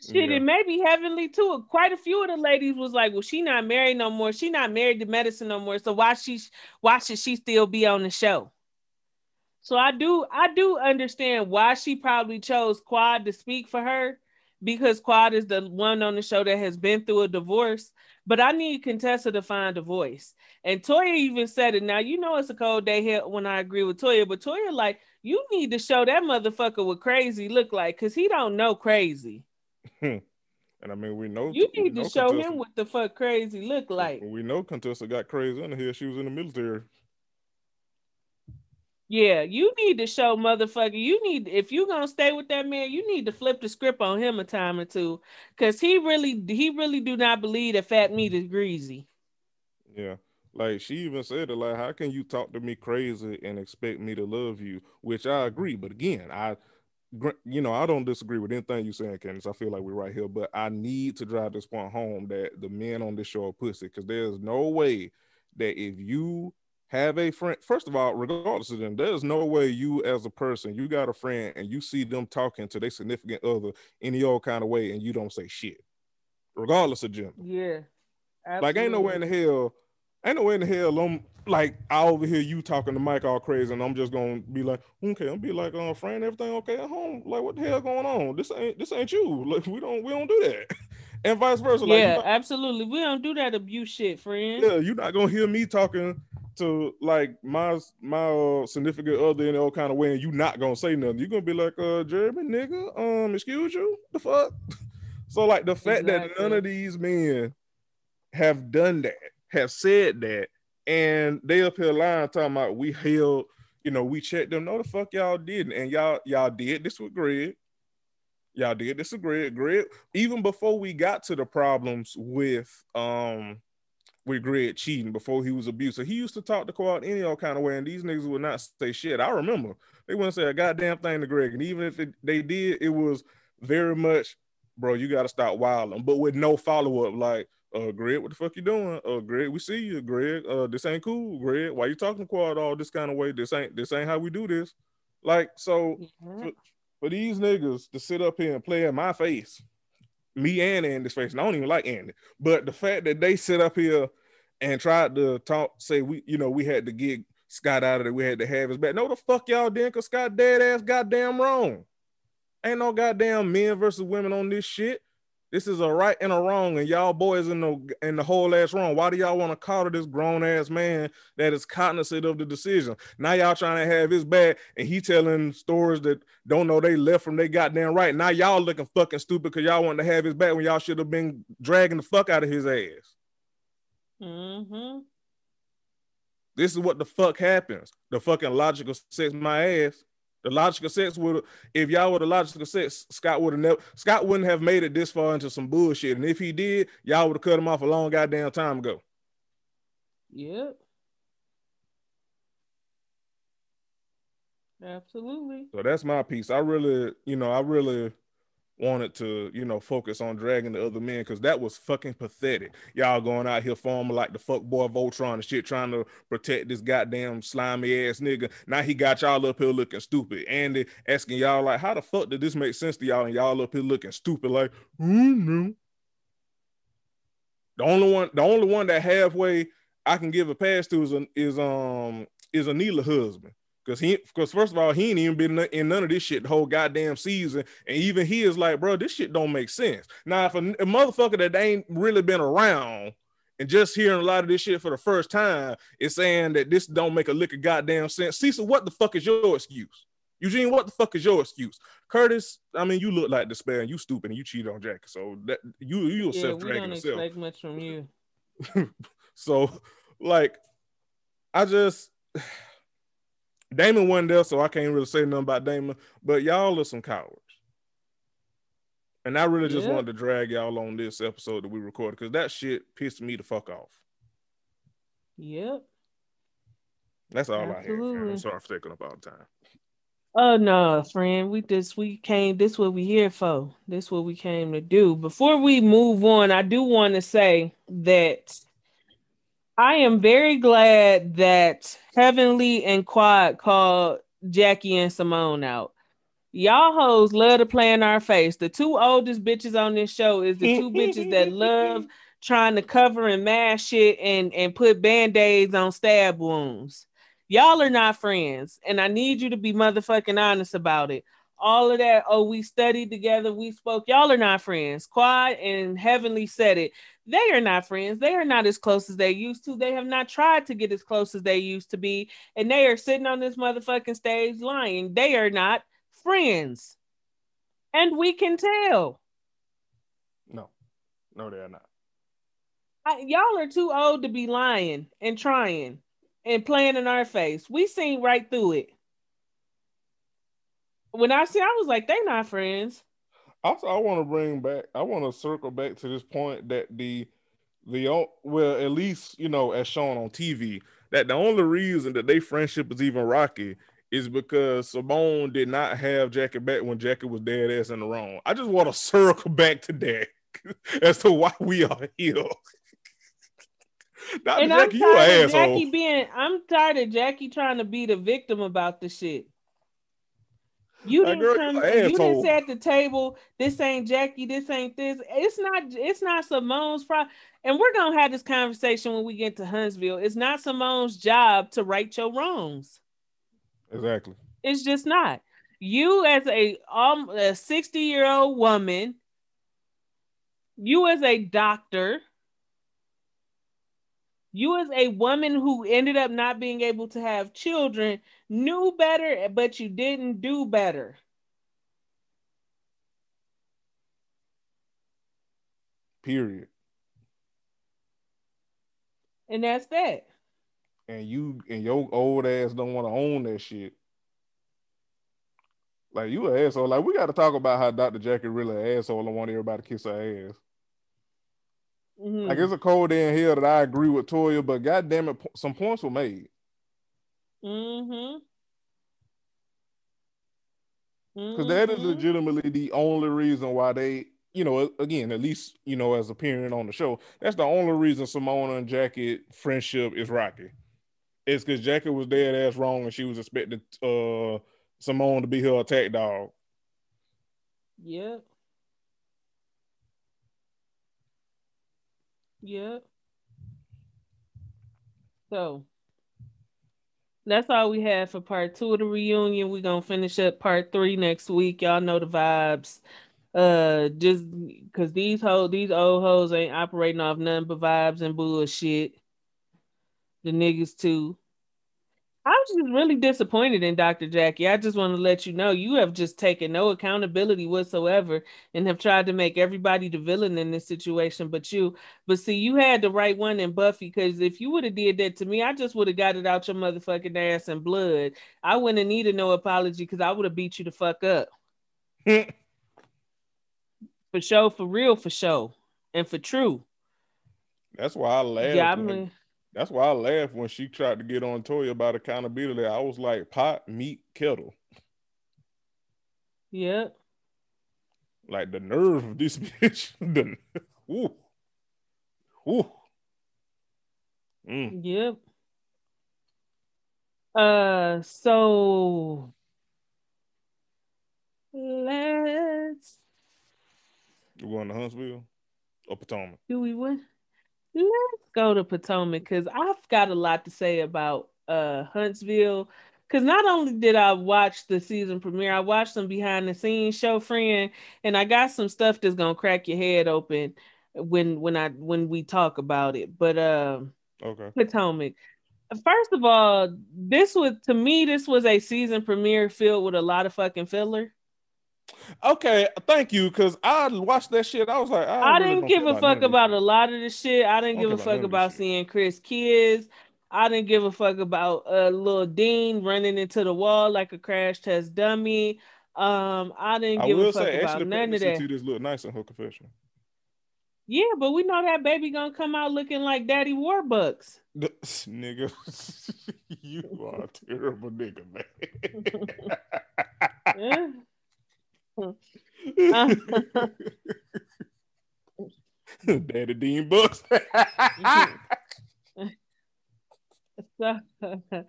Shit, yeah. and maybe Heavenly too. Quite a few of the ladies was like, "Well, she not married no more. She not married to medicine no more. So why she why should she still be on the show?" So I do I do understand why she probably chose Quad to speak for her because Quad is the one on the show that has been through a divorce. But I need Contessa to find a voice. And Toya even said it. Now you know it's a cold day here when I agree with Toya, but Toya like you need to show that motherfucker what crazy look like because he don't know crazy. and I mean we know you need to show Contessa, him what the fuck crazy look like. We know Contessa got crazy under here. She was in the military. Yeah, you need to show motherfucker. You need if you gonna stay with that man, you need to flip the script on him a time or two, cause he really he really do not believe that fat meat is greasy. Yeah, like she even said it. Like, how can you talk to me crazy and expect me to love you? Which I agree, but again, I, you know, I don't disagree with anything you saying, Candace. I feel like we're right here, but I need to drive this point home that the men on this show are pussy, because there's no way that if you have a friend. First of all, regardless of them, there's no way you as a person, you got a friend and you see them talking to their significant other any old kind of way and you don't say shit. Regardless of gender. Yeah. Absolutely. Like ain't no way in the hell, ain't no way in the hell I'm like I over here you talking to Mike all crazy and I'm just gonna be like, okay, I'm be like, uh, friend, everything okay at home? Like what the hell going on? This ain't this ain't you. Like we don't we don't do that. and vice versa. Like, yeah, not, absolutely. We don't do that abuse shit, friend. Yeah, you're not gonna hear me talking to like my my uh, significant other in all kind of way, and you not gonna say nothing. You're gonna be like, uh, Jeremy, nigga, um, excuse you, the fuck. so like the fact exactly. that none of these men have done that, have said that, and they up here lying talking about we held, you know, we checked them. No, the fuck y'all didn't, and y'all y'all did this with Greg. Y'all did this with Greg. Greg, even before we got to the problems with um with Greg cheating before he was abusive. He used to talk to Quad any old kind of way, and these niggas would not say shit. I remember they wouldn't say a goddamn thing to Greg, and even if it, they did, it was very much, bro, you got to stop wilding, but with no follow up. Like, uh, Greg, what the fuck you doing? Uh, Greg, we see you, Greg. Uh, this ain't cool, Greg. Why you talking to Quad all this kind of way? This ain't this ain't how we do this. Like, so mm-hmm. for, for these niggas to sit up here and play in my face me and Andy's face, and I don't even like Andy, but the fact that they sit up here and tried to talk, say we, you know, we had to get Scott out of there, we had to have his back. No, the fuck y'all didn't, cause Scott dead ass goddamn wrong. Ain't no goddamn men versus women on this shit. This is a right and a wrong, and y'all boys in the in the whole ass wrong. Why do y'all want to call to this grown ass man that is cognizant of the decision? Now y'all trying to have his back, and he telling stories that don't know they left from they goddamn right. Now y'all looking fucking stupid because y'all want to have his back when y'all should have been dragging the fuck out of his ass. Mm-hmm. This is what the fuck happens. The fucking logical sex my ass. The logical sense would if y'all were the logical sense, Scott would have never Scott wouldn't have made it this far into some bullshit. And if he did, y'all would have cut him off a long goddamn time ago. Yep. Absolutely. So that's my piece. I really, you know, I really wanted to, you know, focus on dragging the other men because that was fucking pathetic. Y'all going out here forming like the fuck boy Voltron and shit, trying to protect this goddamn slimy ass nigga. Now he got y'all up here looking stupid. Andy asking y'all like, how the fuck did this make sense to y'all? And y'all up here looking stupid, like, mm-hmm. The only one, the only one that halfway I can give a pass to is is um is Anila husband. Cause he, cause first of all, he ain't even been in none of this shit the whole goddamn season, and even he is like, bro, this shit don't make sense. Now, if a, a motherfucker that ain't really been around and just hearing a lot of this shit for the first time is saying that this don't make a lick of goddamn sense. Cecil, what the fuck is your excuse? Eugene, what the fuck is your excuse? Curtis, I mean, you look like despair and you stupid and you cheated on Jack, So that you you Yeah, self dragging don't yourself. expect much from you. So, like, I just Damon wasn't there, so I can't really say nothing about Damon. But y'all are some cowards, and I really just Yeah. wanted to drag y'all on this episode that we recorded because that shit pissed me the fuck off. Yep. That's all I had. fam. I'm sorry for taking up all the time. Oh no, friend. We just we came. This what we here for. This what we came to do. Before we move on, I do want to say that I am very glad that Heavenly and Quad called Jackie and Simone out. Y'all hoes love to play in our face. The two oldest bitches on this show is the two bitches that love trying to cover and mask shit and and put band-aids on stab wounds. Y'all are not friends, and I need you to be motherfucking honest about it. All of that, oh, we studied together, we spoke. Y'all are not friends. Quad and Heavenly said it. They are not friends. They are not as close as they used to. They have not tried to get as close as they used to be, and they are sitting on this motherfucking stage lying. They are not friends, and we can tell. No, no, they're not. I, y'all are too old to be lying and trying and playing in our face. We seen right through it. When I see, I was like, they not friends. Also, I want to bring back. I want to circle back to this point that the the well, at least you know, as shown on TV, that the only reason that they friendship is even rocky is because Simone did not have Jackie back when Jackie was dead ass in the wrong. I just want to circle back to that as to why we are here. Dr. and I'm Jackie, you tired of asshole. Jackie being. I'm tired of Jackie trying to be the victim about the shit. You didn't come. you didn't say at the table. This ain't Jackie. This ain't this. It's not. It's not Simone's problem. And we're gonna have this conversation when we get to Huntsville. It's not Simone's job to right your wrongs. Exactly. It's just not. You as a um a 60 year old woman, you as a doctor, you as a woman who ended up not being able to have children, knew better, but you didn't do better. Period. And that's that. and you and your old ass don't want to own that shit. Like you an asshole. Like we got to talk about how Dr. Jackie really an asshole and want everybody to kiss her ass. Mhm. Like it's a cold day in here that I agree with Toya, but goddamn it, some points were made. Mm-hmm. Because that is Mhm. legitimately the only reason why they, you know, again, at least you know, as appearing on the show, that's the only reason Simona and Jackie friendship is rocky. It's because Jackie was dead ass wrong and she was expecting uh Simone to be her attack dog. Yep. Yep. So that's all we have for part two of the reunion. We're gonna finish up part three next week. Y'all know the vibes. Uh just cause these ho these old hoes ain't operating off nothing but vibes and bullshit. The niggas too. I was just really disappointed in Dr. Jackie. I just want to let you know you have just taken no accountability whatsoever and have tried to make everybody the villain in this situation but you. But see, you had the right one in Buffy because if you would have did that to me, I just would have got it out your motherfucking ass in blood. I wouldn't have needed no apology because I would have beat you the fuck up. For show, for real, for show, and for true. That's why I laughed. Yeah, I mean, that's why I laughed when she tried to get on Toya about accountability. I was like, pot, meat, kettle. Yep. Like the nerve of this bitch. the, ooh. Ooh. Mm. Yep. Uh, so let's You going to Huntsville or Potomac? do we win? Let's go to Potomac because I've got a lot to say about uh Huntsville. Because not only did I watch the season premiere, I watched some behind the scenes show, friend, and I got some stuff that's gonna crack your head open when when I when we talk about it. But uh, Okay. Potomac. First of all, this was to me, this was a season premiere filled with a lot of fucking filler. Okay, thank you. Cause I watched that shit. I was like, I, I really didn't give a fuck about a lot of the shit. I didn't I give a fuck about none of this about shit. seeing Chris kids. I didn't give a fuck about uh little Dean running into the wall like a crash test dummy. Um, I didn't I give a fuck about none of that. This look nice in her confession. Yeah, but we know that baby gonna come out looking like Daddy Warbucks. Nigga, you are a terrible nigga, man. Yeah. Daddy Dean Bucks. So,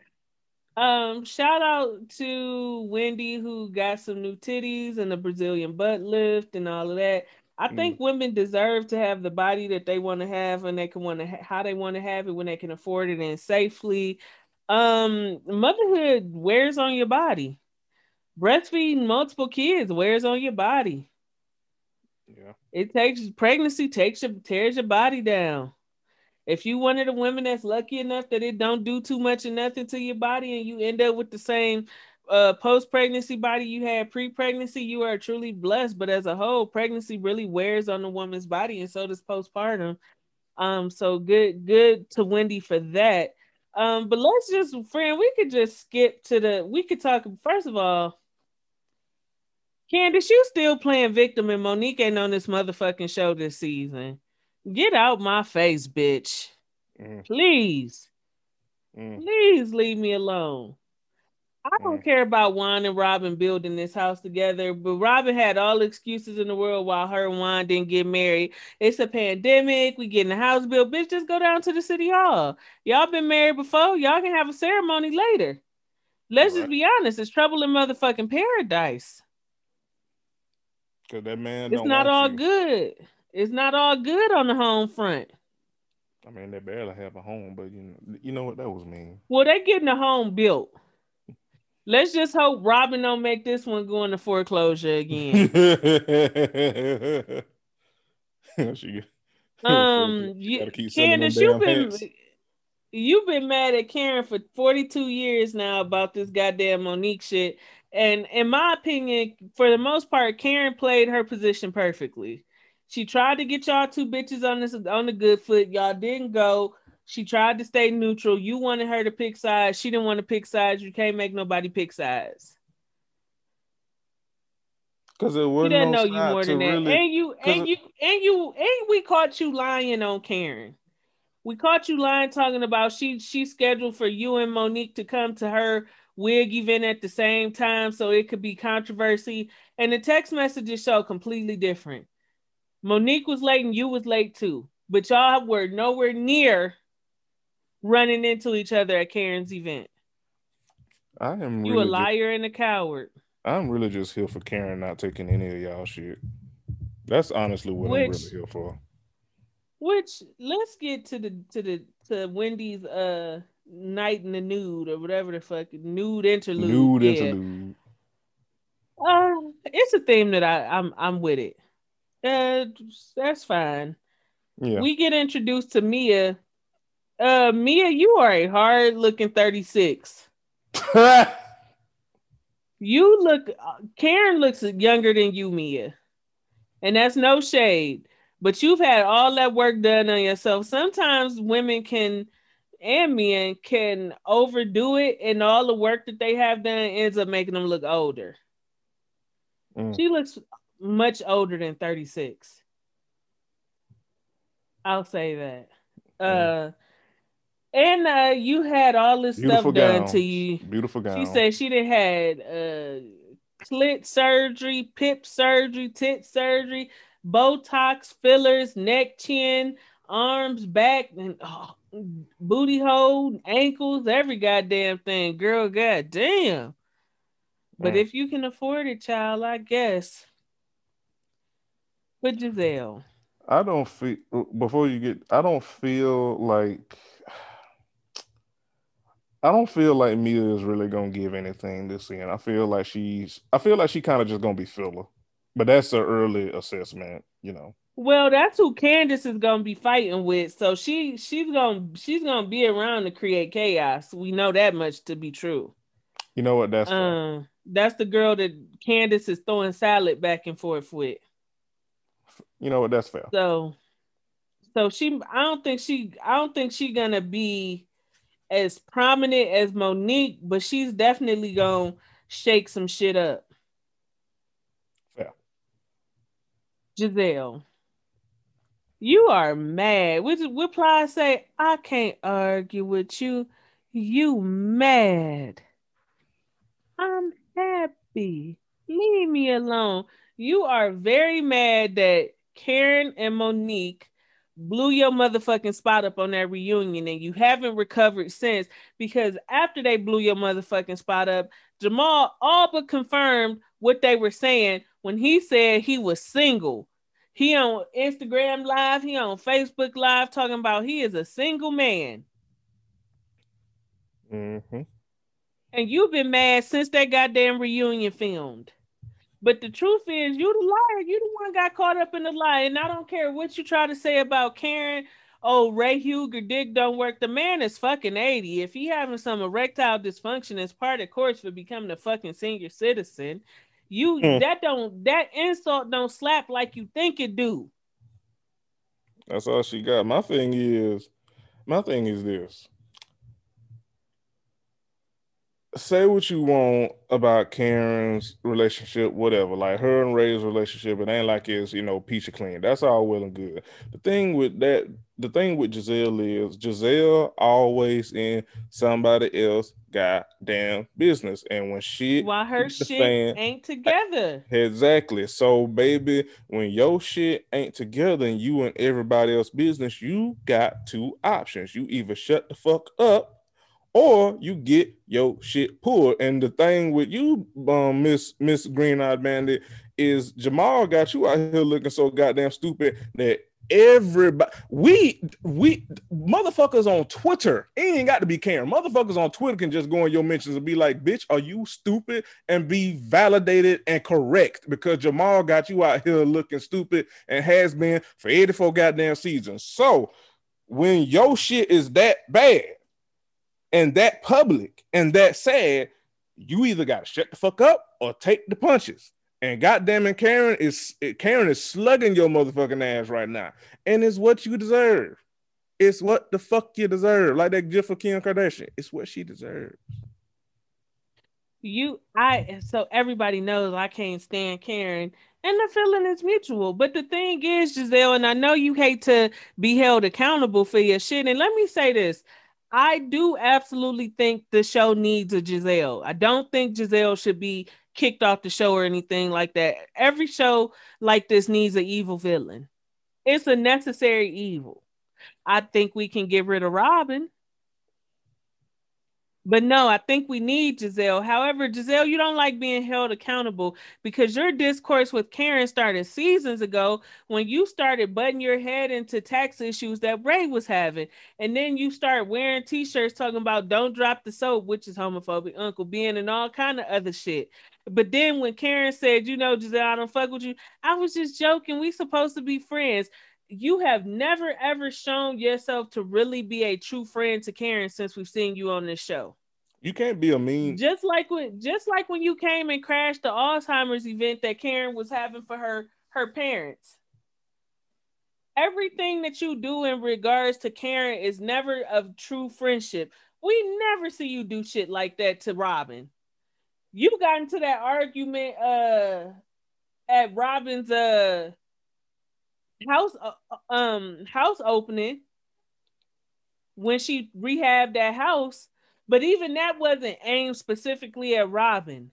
um, shout out to Wendy who got some new titties and a Brazilian butt lift and all of that. I Mm. think women deserve to have the body that they want to have and they can want to ha- how they want to have it when they can afford it and safely. Um, motherhood wears on your body. Breastfeeding multiple kids wears on your body. yeah. It takes pregnancy takes your tears your body down. If you one of the women that's lucky enough that it don't do too much or nothing to your body, and you end up with the same uh, post pregnancy body you had pre pregnancy, you are truly blessed. But as a whole, pregnancy really wears on the woman's body, and so does postpartum. Um, so good, good to Wendy for that. Um, but let's just, friend, we could just skip to the. We could talk. First of all, Candace, you still playing victim, and Monique ain't on this motherfucking show this season. Get out my face, bitch. Mm, Please, mm. please leave me alone. I don't Mm. care about Juan and Robin building this house together, but Robin had all the excuses in the world while her and Juan didn't get married. It's a pandemic. We getting the house built. Bitch, just go down to the city hall. Y'all been married before. Y'all can have a ceremony later. Let's just be honest. It's trouble in motherfucking paradise. Cause that man It's not all you. good. It's not all good on the home front. I mean, they barely have a home, but you know, you know what that was mean. Well, they getting a home built. Let's just hope Robin don't make this one go into foreclosure again. she, um, you, gotta keep selling Candace, you've been hats. you've been mad at Karen for 42 years now about this goddamn Monique shit. And in my opinion, for the most part, Karen played her position perfectly. She tried to get y'all two bitches on this on the good foot. Y'all didn't go. She tried to stay neutral. You wanted her to pick sides. She didn't want to pick sides. You can't make nobody pick sides. Cause it We wasn't didn't no know you more than that. really. and you and it- you and you and we caught you lying on Karen. We caught you lying talking about she she scheduled for you and Monique to come to her wig event at the same time so it could be controversy. And the text messages show completely different. Monique was late and you was late too. But y'all were nowhere near running into each other at Karen's event. I am You really a just- liar and a coward. I'm really just here for Karen not taking any of y'all shit. That's honestly what I'm really here for. Which let's get to the to the to Wendy's uh night in the nude or whatever the fuck nude interlude. Nude yeah. interlude. Uh, it's a theme that I I'm I'm with it. Uh, that's fine. Yeah. We get introduced to Mia. Uh, Mia, you are a hard looking 36. You look, Karen looks younger than you, Mia. And that's no shade, but you've had all that work done on yourself. Sometimes women can, and men can overdo it, and all the work that they have done ends up making them look older. Mm. She looks much older than 36. I'll say that. Uh, and uh, you had all this Beautiful stuff done to you. Beautiful gown. She said she done had uh clit surgery, pip surgery, tit surgery, Botox fillers, neck, chin, arms, back, and oh, booty hole, ankles, every goddamn thing. Girl, goddamn. But Mm. if you can afford it, child, I guess. But Gizelle, I don't feel before you get. I don't feel like. I don't feel like Mia is really gonna give anything this season. I feel like she's. I feel like she kind of just gonna be filler, but that's an early assessment, you know. Well, that's who Candace is gonna be fighting with. So she she's gonna she's gonna be around to create chaos. We know that much to be true. You know what? That's um, that's the girl that Candace is throwing salad back and forth with. You know what? That's fair. So, so she, I don't think she, I don't think she gonna be as prominent as Monique, but she's definitely gonna shake some shit up. Yeah. Gizelle. You are mad. Which what Ply say? I can't argue with you. You mad. I'm happy. Leave me alone. You are very mad that Karen and Monique blew your motherfucking spot up on that reunion and you haven't recovered since because after they blew your motherfucking spot up, Jamal all but confirmed what they were saying when he said he was single. He on Instagram live, he on Facebook live talking about he is a single man. Mm-hmm. And you've been mad since that goddamn reunion filmed. But the truth is, you the liar. You the one got caught up in the lie. And I don't care what you try to say about Karen. Oh, Ray Huger dick don't work. The man is fucking 80. If he having some erectile dysfunction as part of course for becoming a fucking senior citizen, you mm. that don't that insult don't slap like you think it do. That's all she got. My thing is, my thing is this. Say what you want about Karen's relationship, whatever. Like her and Ray's relationship, it ain't like it's you know peachy clean. That's all well and good. The thing with that, the thing with Gizelle is Gizelle always in somebody else goddamn business. And when she while her shit fan, ain't together. Exactly. So baby, when your shit ain't together and you and everybody else business, you got two options. You either shut the fuck up or you get your shit pulled. And the thing with you, um, Miss Miss Green Eyed Bandit, is Jamal got you out here looking so goddamn stupid that everybody we we motherfuckers on Twitter it ain't got to be Karen. Motherfuckers on Twitter can just go in your mentions and be like, bitch, are you stupid? And be validated and correct because Jamal got you out here looking stupid and has been for 84 goddamn seasons. So when your shit is that bad and that public and that sad, you either got to shut the fuck up or take the punches. And goddamn it, Karen is Karen is slugging your motherfucking ass right now, and it's what you deserve. It's what the fuck you deserve. Like that gift for Kim Kardashian. It's what she deserves. You, I, so everybody knows I can't stand Karen, and the feeling is mutual. But the thing is, Gizelle, and I know you hate to be held accountable for your shit. And let me say this I do absolutely think the show needs a Gizelle. I don't think Gizelle should be kicked off the show or anything like that. Every show like this needs an evil villain. It's a necessary evil. I think we can get rid of Robin. But no, I think we need Gizelle. However, Gizelle, you don't like being held accountable because your discourse with Karen started seasons ago when you started butting your head into tax issues that Ray was having. And then you start wearing t-shirts talking about don't drop the soap, which is homophobic, Uncle Ben, and all kind of other shit. But then when Karen said, you know, Gizelle, I don't fuck with you, I was just joking. We supposed to be friends you have never ever shown yourself to really be a true friend to Karen since we've seen you on this show. You can't be a mean. Just like when, just like when you came and crashed the Alzheimer's event that Karen was having for her her parents. Everything that you do in regards to Karen is never of true friendship. We never see you do shit like that to Robin. You got into that argument uh at Robin's uh house uh, um house opening when she rehabbed that house but even that wasn't aimed specifically at Robin.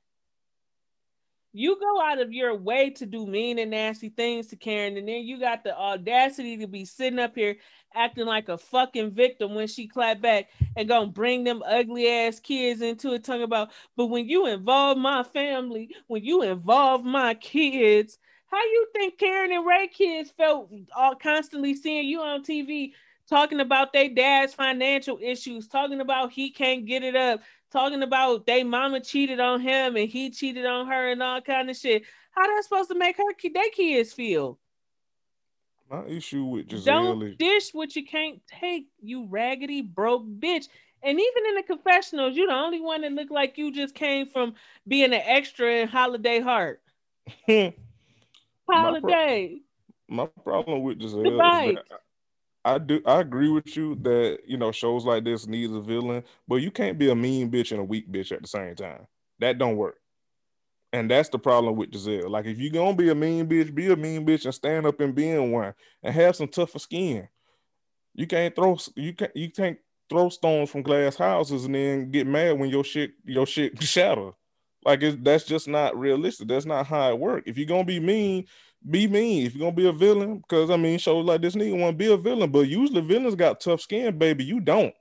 You go out of your way to do mean and nasty things to Karen, and then you got the audacity to be sitting up here acting like a fucking victim when she clapped back and gonna bring them ugly ass kids into it, talking about, but when you involve my family, when you involve my kids, How you think Karen and Ray kids felt all constantly seeing you on TV talking about their dad's financial issues, talking about he can't get it up, talking about they mama cheated on him and he cheated on her and all kind of shit. How that supposed to make her their kids feel? My issue with Gizelle Don't is dish what you can't take, you raggedy broke bitch. And even in the confessionals, you're the only one that looked like you just came from being an extra in Holiday Heart. my, pro- Holiday. my problem with Gizelle is that I do I agree with you that you know shows like this needs a villain, but you can't be a mean bitch and a weak bitch at the same time. That don't work. And that's the problem with Gizelle. Like if you're gonna be a mean bitch, be a mean bitch and stand up and being one and have some tougher skin. You can't throw you can't you can't throw stones from glass houses and then get mad when your shit your shit shatter. Like it's, that's just not realistic. That's not how it works. If you're gonna be mean, be mean. If you're gonna be a villain, because I mean, shows like this nigga want to be a villain, but usually villains got tough skin, baby. You don't.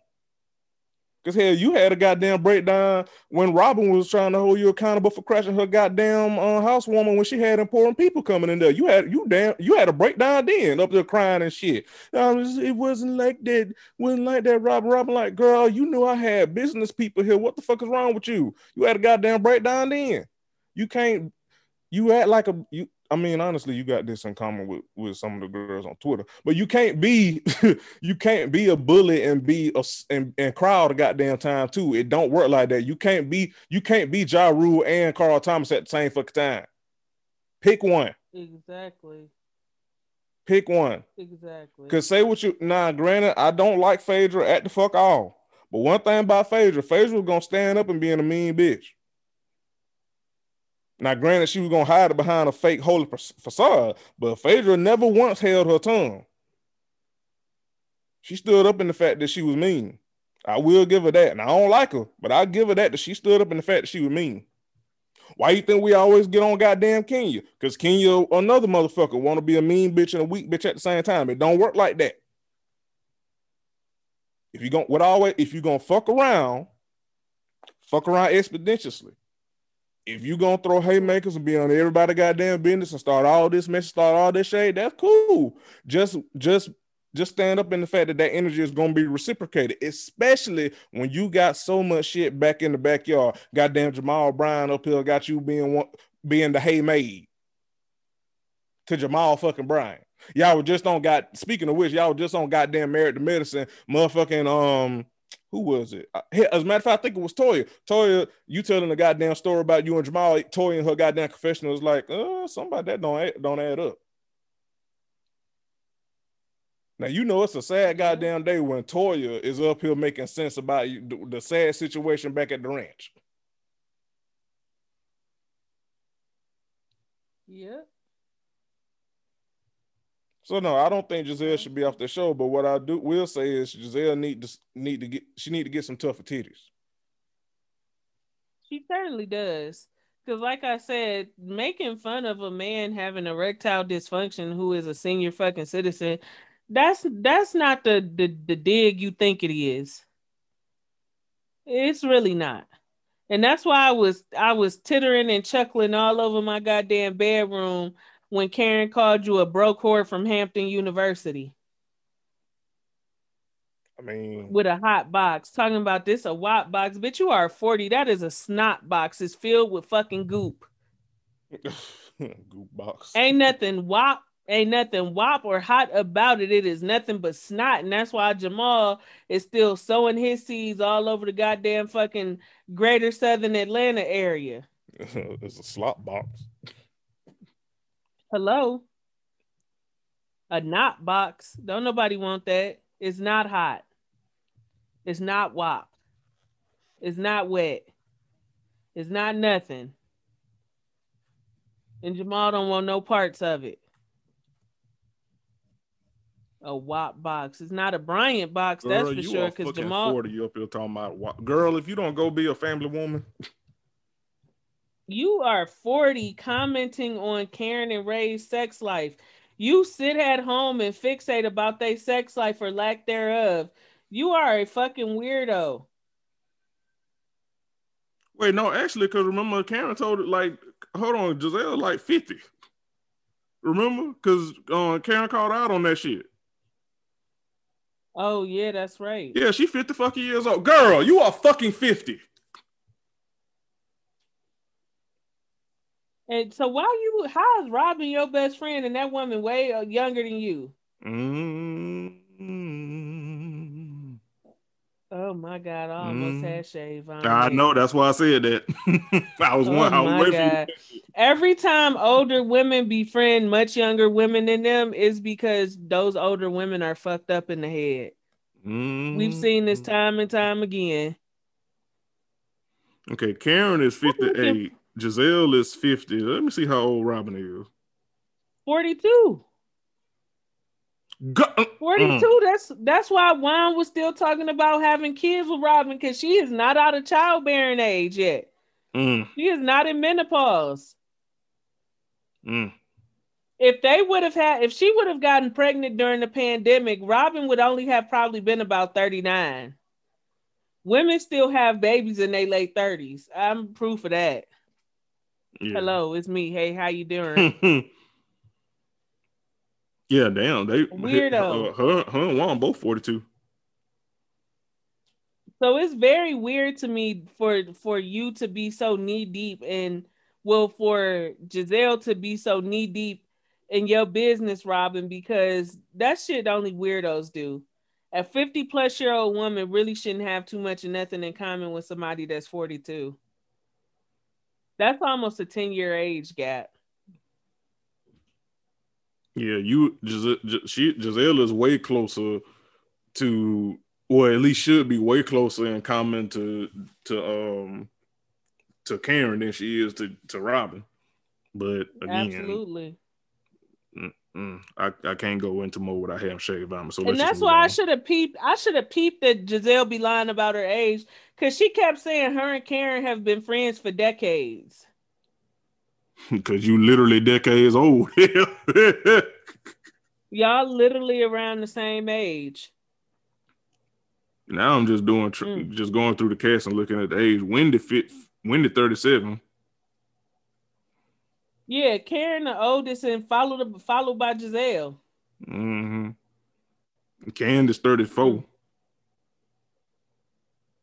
Cause hell, you had a goddamn breakdown when Robin was trying to hold you accountable for crashing her goddamn uh, housewoman when she had important people coming in there. You had you damn you had a breakdown then up there crying and shit. It wasn't like that. Wasn't like that. Robin, Robin, like girl, you knew I had business people here. What the fuck is wrong with you? You had a goddamn breakdown then. You can't. You act like a you. I mean, honestly, you got this in common with, with some of the girls on Twitter, but you can't be you can't be a bully and be a and, and cry all the goddamn time too. It don't work like that. You can't be you can't be Ja Rule and Carl Thomas at the same fucking time. Pick one. Exactly. Pick one. Exactly. Cause say what you nah. Granted, I don't like Phaedra at the fuck all. But one thing about Phaedra, Phaedra was gonna stand up and being a mean bitch. Now, granted, she was gonna hide it behind a fake holy facade, but Phaedra never once held her tongue. She stood up in the fact that she was mean. I will give her that. And I don't like her, but I give her that that she stood up in the fact that she was mean. Why you think we always get on goddamn Kenya? Because Kenya, another motherfucker, want to be a mean bitch and a weak bitch at the same time. It don't work like that. If you going what always if you gonna fuck around, fuck around expeditiously. If you gonna throw haymakers and be on everybody goddamn business and start all this mess, start all this shade, that's cool. Just just just stand up in the fact that that energy is gonna be reciprocated, especially when you got so much shit back in the backyard. Goddamn Jamal Bryant up here got you being one being the hay maid to Jamal fucking Bryant. Y'all just on got speaking of which, y'all just on goddamn married to medicine, motherfucking um who was it? As a matter of fact, I think it was Toya. Toya, you telling a goddamn story about you and Jamal. Toya and her goddamn confessional was like, uh, somebody that don't add, don't add up. Now you know it's a sad goddamn day when Toya is up here making sense about you, the, the sad situation back at the ranch. Yep. So no, I don't think Gizelle should be off the show. But what I do will say is Gizelle need to need to get she need to get some tougher titties. She certainly does. Because, like I said, making fun of a man having erectile dysfunction who is a senior fucking citizen, that's that's not the the, the dig you think it is. It's really not. And that's why I was I was tittering and chuckling all over my goddamn bedroom when Karen called you a broke whore from Hampton University I mean, with a hot box, talking about this a wop box. Bitch, you are 40. That is a snot box. It's filled with fucking goop. goop box. Ain't nothing wop, ain't nothing wop or hot about it. It is nothing but snot. And that's why Jamal is still sowing his seeds all over the goddamn fucking greater southern Atlanta area. it's a slop box. Hello? A knot box. Don't nobody want that. It's not hot. It's not wop. It's not wet. It's not nothing. And Jamal don't want no parts of it. A wop box. It's not a Bryant box, that's Girl, for you sure. Because Jamal, 40, you up here talking about what? Girl, if you don't go be a family woman, you are 40 commenting on Karen and Ray's sex life. You sit at home and fixate about their sex life or lack thereof. You are a fucking weirdo. wait, no, actually, because remember Karen told it like, hold on, Gizelle like 50. Remember? Because uh, Karen called out on that shit. Oh yeah, that's right. Yeah, she 50 fucking years old. Girl, you are fucking 50. And so why you how is Robin your best friend and that woman way uh, younger than you? Mm-hmm. Oh my god, I almost Mm. had shave on. I know. That's why I said that. I was Oh one. I was waiting. Every time older women befriend much younger women than them is because those older women are fucked up in the head. you. We've seen this Mhm. time and time again. Okay, Karen is 58. Gizelle is 50. Let me see how old Robyn is. 42. Go- uh, 42. That's that's why Juan was still talking about having kids with Robyn because she is not out of childbearing age yet. mm, She is not in menopause. mm. If they would have had, if she would have gotten pregnant during the pandemic, Robyn would only have probably been about 39. Women still have babies in their late 30s. I'm proof of that. Yeah. Hello, it's me. Hey, how you doing? yeah, damn. They Weirdo. uh, her, her and Juan both 42. so it's very weird to me for for you to be so knee deep and well for Gizelle to be so knee deep in your business, Robyn, because that shit only weirdos do. A 50 plus year old woman really shouldn't have too much of nothing in common with somebody that's 42. That's almost a 10 year age gap. Yeah, you she Gizelle is way closer to, or at least should be way closer in common to to um to Karen than she is to to Robyn. But again, Absolutely. Mm, I, I can't go into more without having Shay Obama. So and that's why I should have peeped. I should have peeped that Gizelle be lying about her age because she kept saying her and Karen have been friends for decades. because you literally decades old. Y'all literally around the same age. now I'm just doing tr- Mm. just going through the cast and looking at the age. Wendy fit Wendy 37. Yeah, Karen the oldest and followed followed by Gizelle. Mm-hmm. Candiace 34.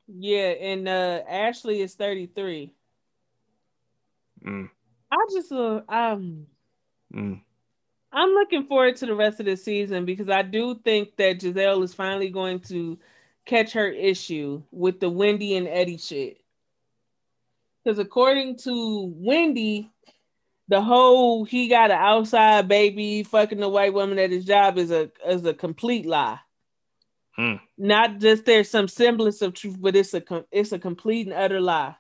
Yeah, and uh Ashley is 33. Mm, I just uh um mm. I'm looking forward to the rest of the season because I do think that Gizelle is finally going to catch her issue with the Wendy and Eddie shit. Because according to Wendy, the whole he got an outside baby fucking a white woman at his job is a is a complete lie. Hmm. Not just there's some semblance of truth, but it's a it's a complete and utter lie.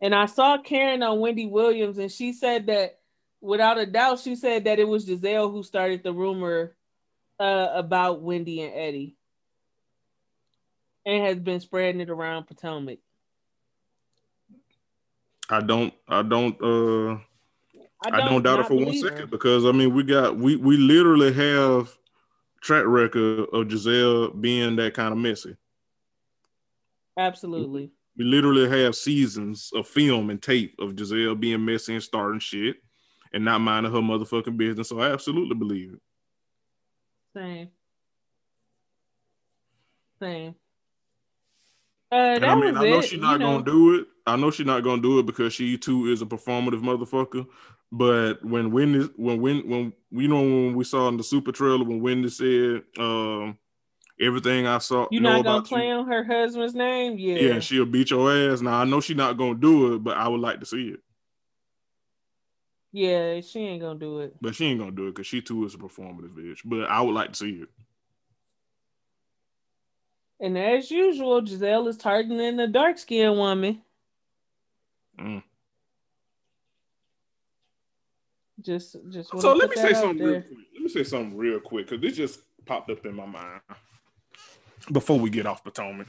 And I saw Karen on Wendy Williams, and she said that without a doubt, she said that it was Gizelle who started the rumor uh, about Wendy and Eddie, and has been spreading it around Potomac. I don't I don't uh I don't, doubt it for one second her. because I mean we got we we literally have track record of Gizelle being that kind of messy. Absolutely. We literally have seasons of film and tape of Gizelle being messy and starting shit and not minding her motherfucking business. So I absolutely believe it. Same. Same. Uh, And I mean, I know she's you not know. gonna do it. I know she's not gonna do it because she too is a performative motherfucker. But when Wendy, when when when you know when we saw in the super trailer when Wendy said, um, everything I saw, You're know not gonna you, her husband's name, yeah. yeah, she'll beat your ass. Now I know she's not gonna do it, but I would like to see it. Yeah, she ain't gonna do it. But she ain't gonna do it because she too is a performative bitch. But I would like to see it. And as usual, Gizelle is targeting the dark skinned woman. Mm. Just, just. So let me say something real quick. Let me say something real quick because this just popped up in my mind before we get off Potomac.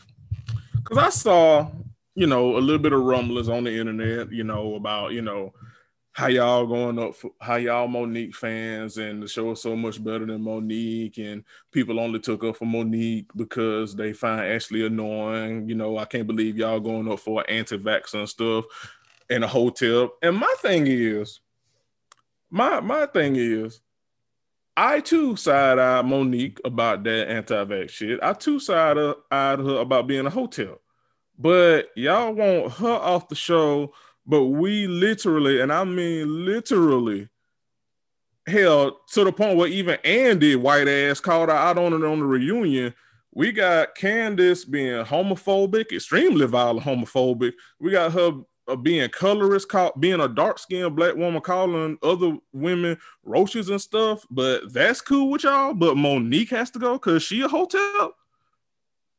Because I saw, you know, a little bit of rumblings on the internet, you know, about, you know, how y'all going up for how y'all Monique fans and the show is so much better than Monique and people only took up for Monique because they find Ashley annoying. You know, I can't believe y'all going up for anti-vax and stuff in a hotel. And my thing is, my my thing is, I too side eyed Monique about that anti-vax shit. I too side eyed her about being a hotel, but y'all want her off the show. But we literally, and I mean literally, hell to the point where even Andy white ass called her out on it on the reunion. We got Candiace being homophobic, extremely violent homophobic. We got her uh, being colorist, call, being a dark skinned black woman, calling other women roaches and stuff. But that's cool with y'all. But Monique has to go because she a hotel.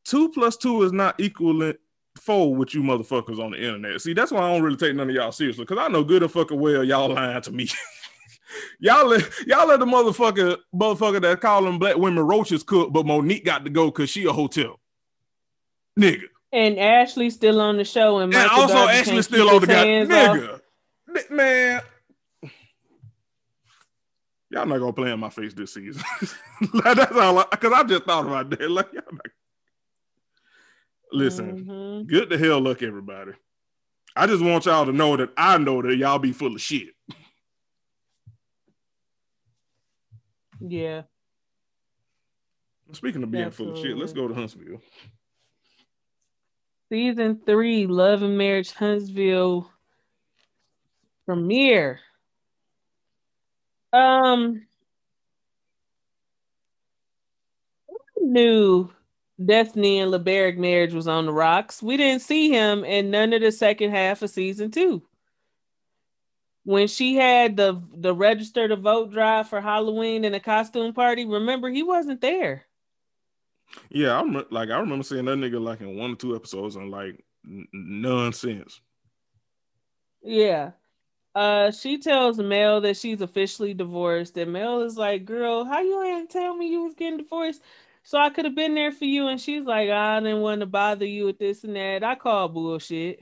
Two plus two is not equivalent four with you motherfuckers on the internet. See, that's why I don't really take none of y'all seriously because I know good and fucking well y'all lying to me. y'all let y'all let the motherfucker motherfucker that calling black women roaches cook, but Monique got to go because she a hotel. Nigga. And Ashley still on the show, and, and also Ashley still on the guy. Nigga, off. man. Y'all not gonna play in my face this season. That's all. Because I, I, just thought about that. Like, y'all not... listen, mm-hmm. good to hell luck, everybody. I just want y'all to know that I know that y'all be full of shit. Yeah. Speaking of being Absolutely. full of shit, let's go to Huntsville. Season three, Love and Marriage Huntsville premiere. Um, knew Destiny and LeBaric marriage was on the rocks. We didn't see him in none of the second half of season two when she had the the register to vote drive for Halloween and a costume party, remember he wasn't there. Yeah, I'm like I remember seeing that nigga like in one or two episodes and like n- nonsense. Yeah. Uh, she tells Mel that she's officially divorced, and Mel is like, "Girl, how you ain't tell me you was getting divorced, so I could have been there for you?" And she's like, "I didn't want to bother you with this and that. I call bullshit."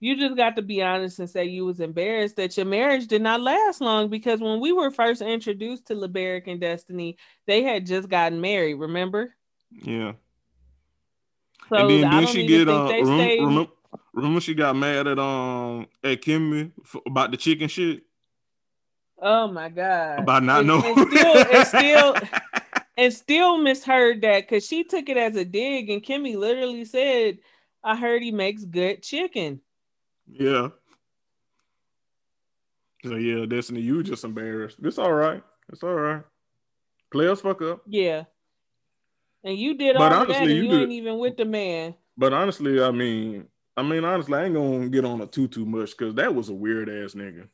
You just got to be honest and say you was embarrassed that your marriage did not last long because when we were first introduced to LeBaric and Destiny, they had just gotten married, remember? Yeah. So and then, then she get uh, remember, remember, remember, she got mad at um at Kimmi about the chicken shit. Oh my god! About not knowing. And still, and still, and still misheard that because she took it as a dig, and Kimmi literally said, "I heard he makes good chicken." Yeah. So yeah, Destiny, you just embarrassed. It's all right. It's all right. Players fuck up. Yeah. And you did but all honestly, that, you, you ain't even with the man. But honestly, I mean, I mean, honestly, I ain't gonna get on a too too much because that was a weird ass nigga.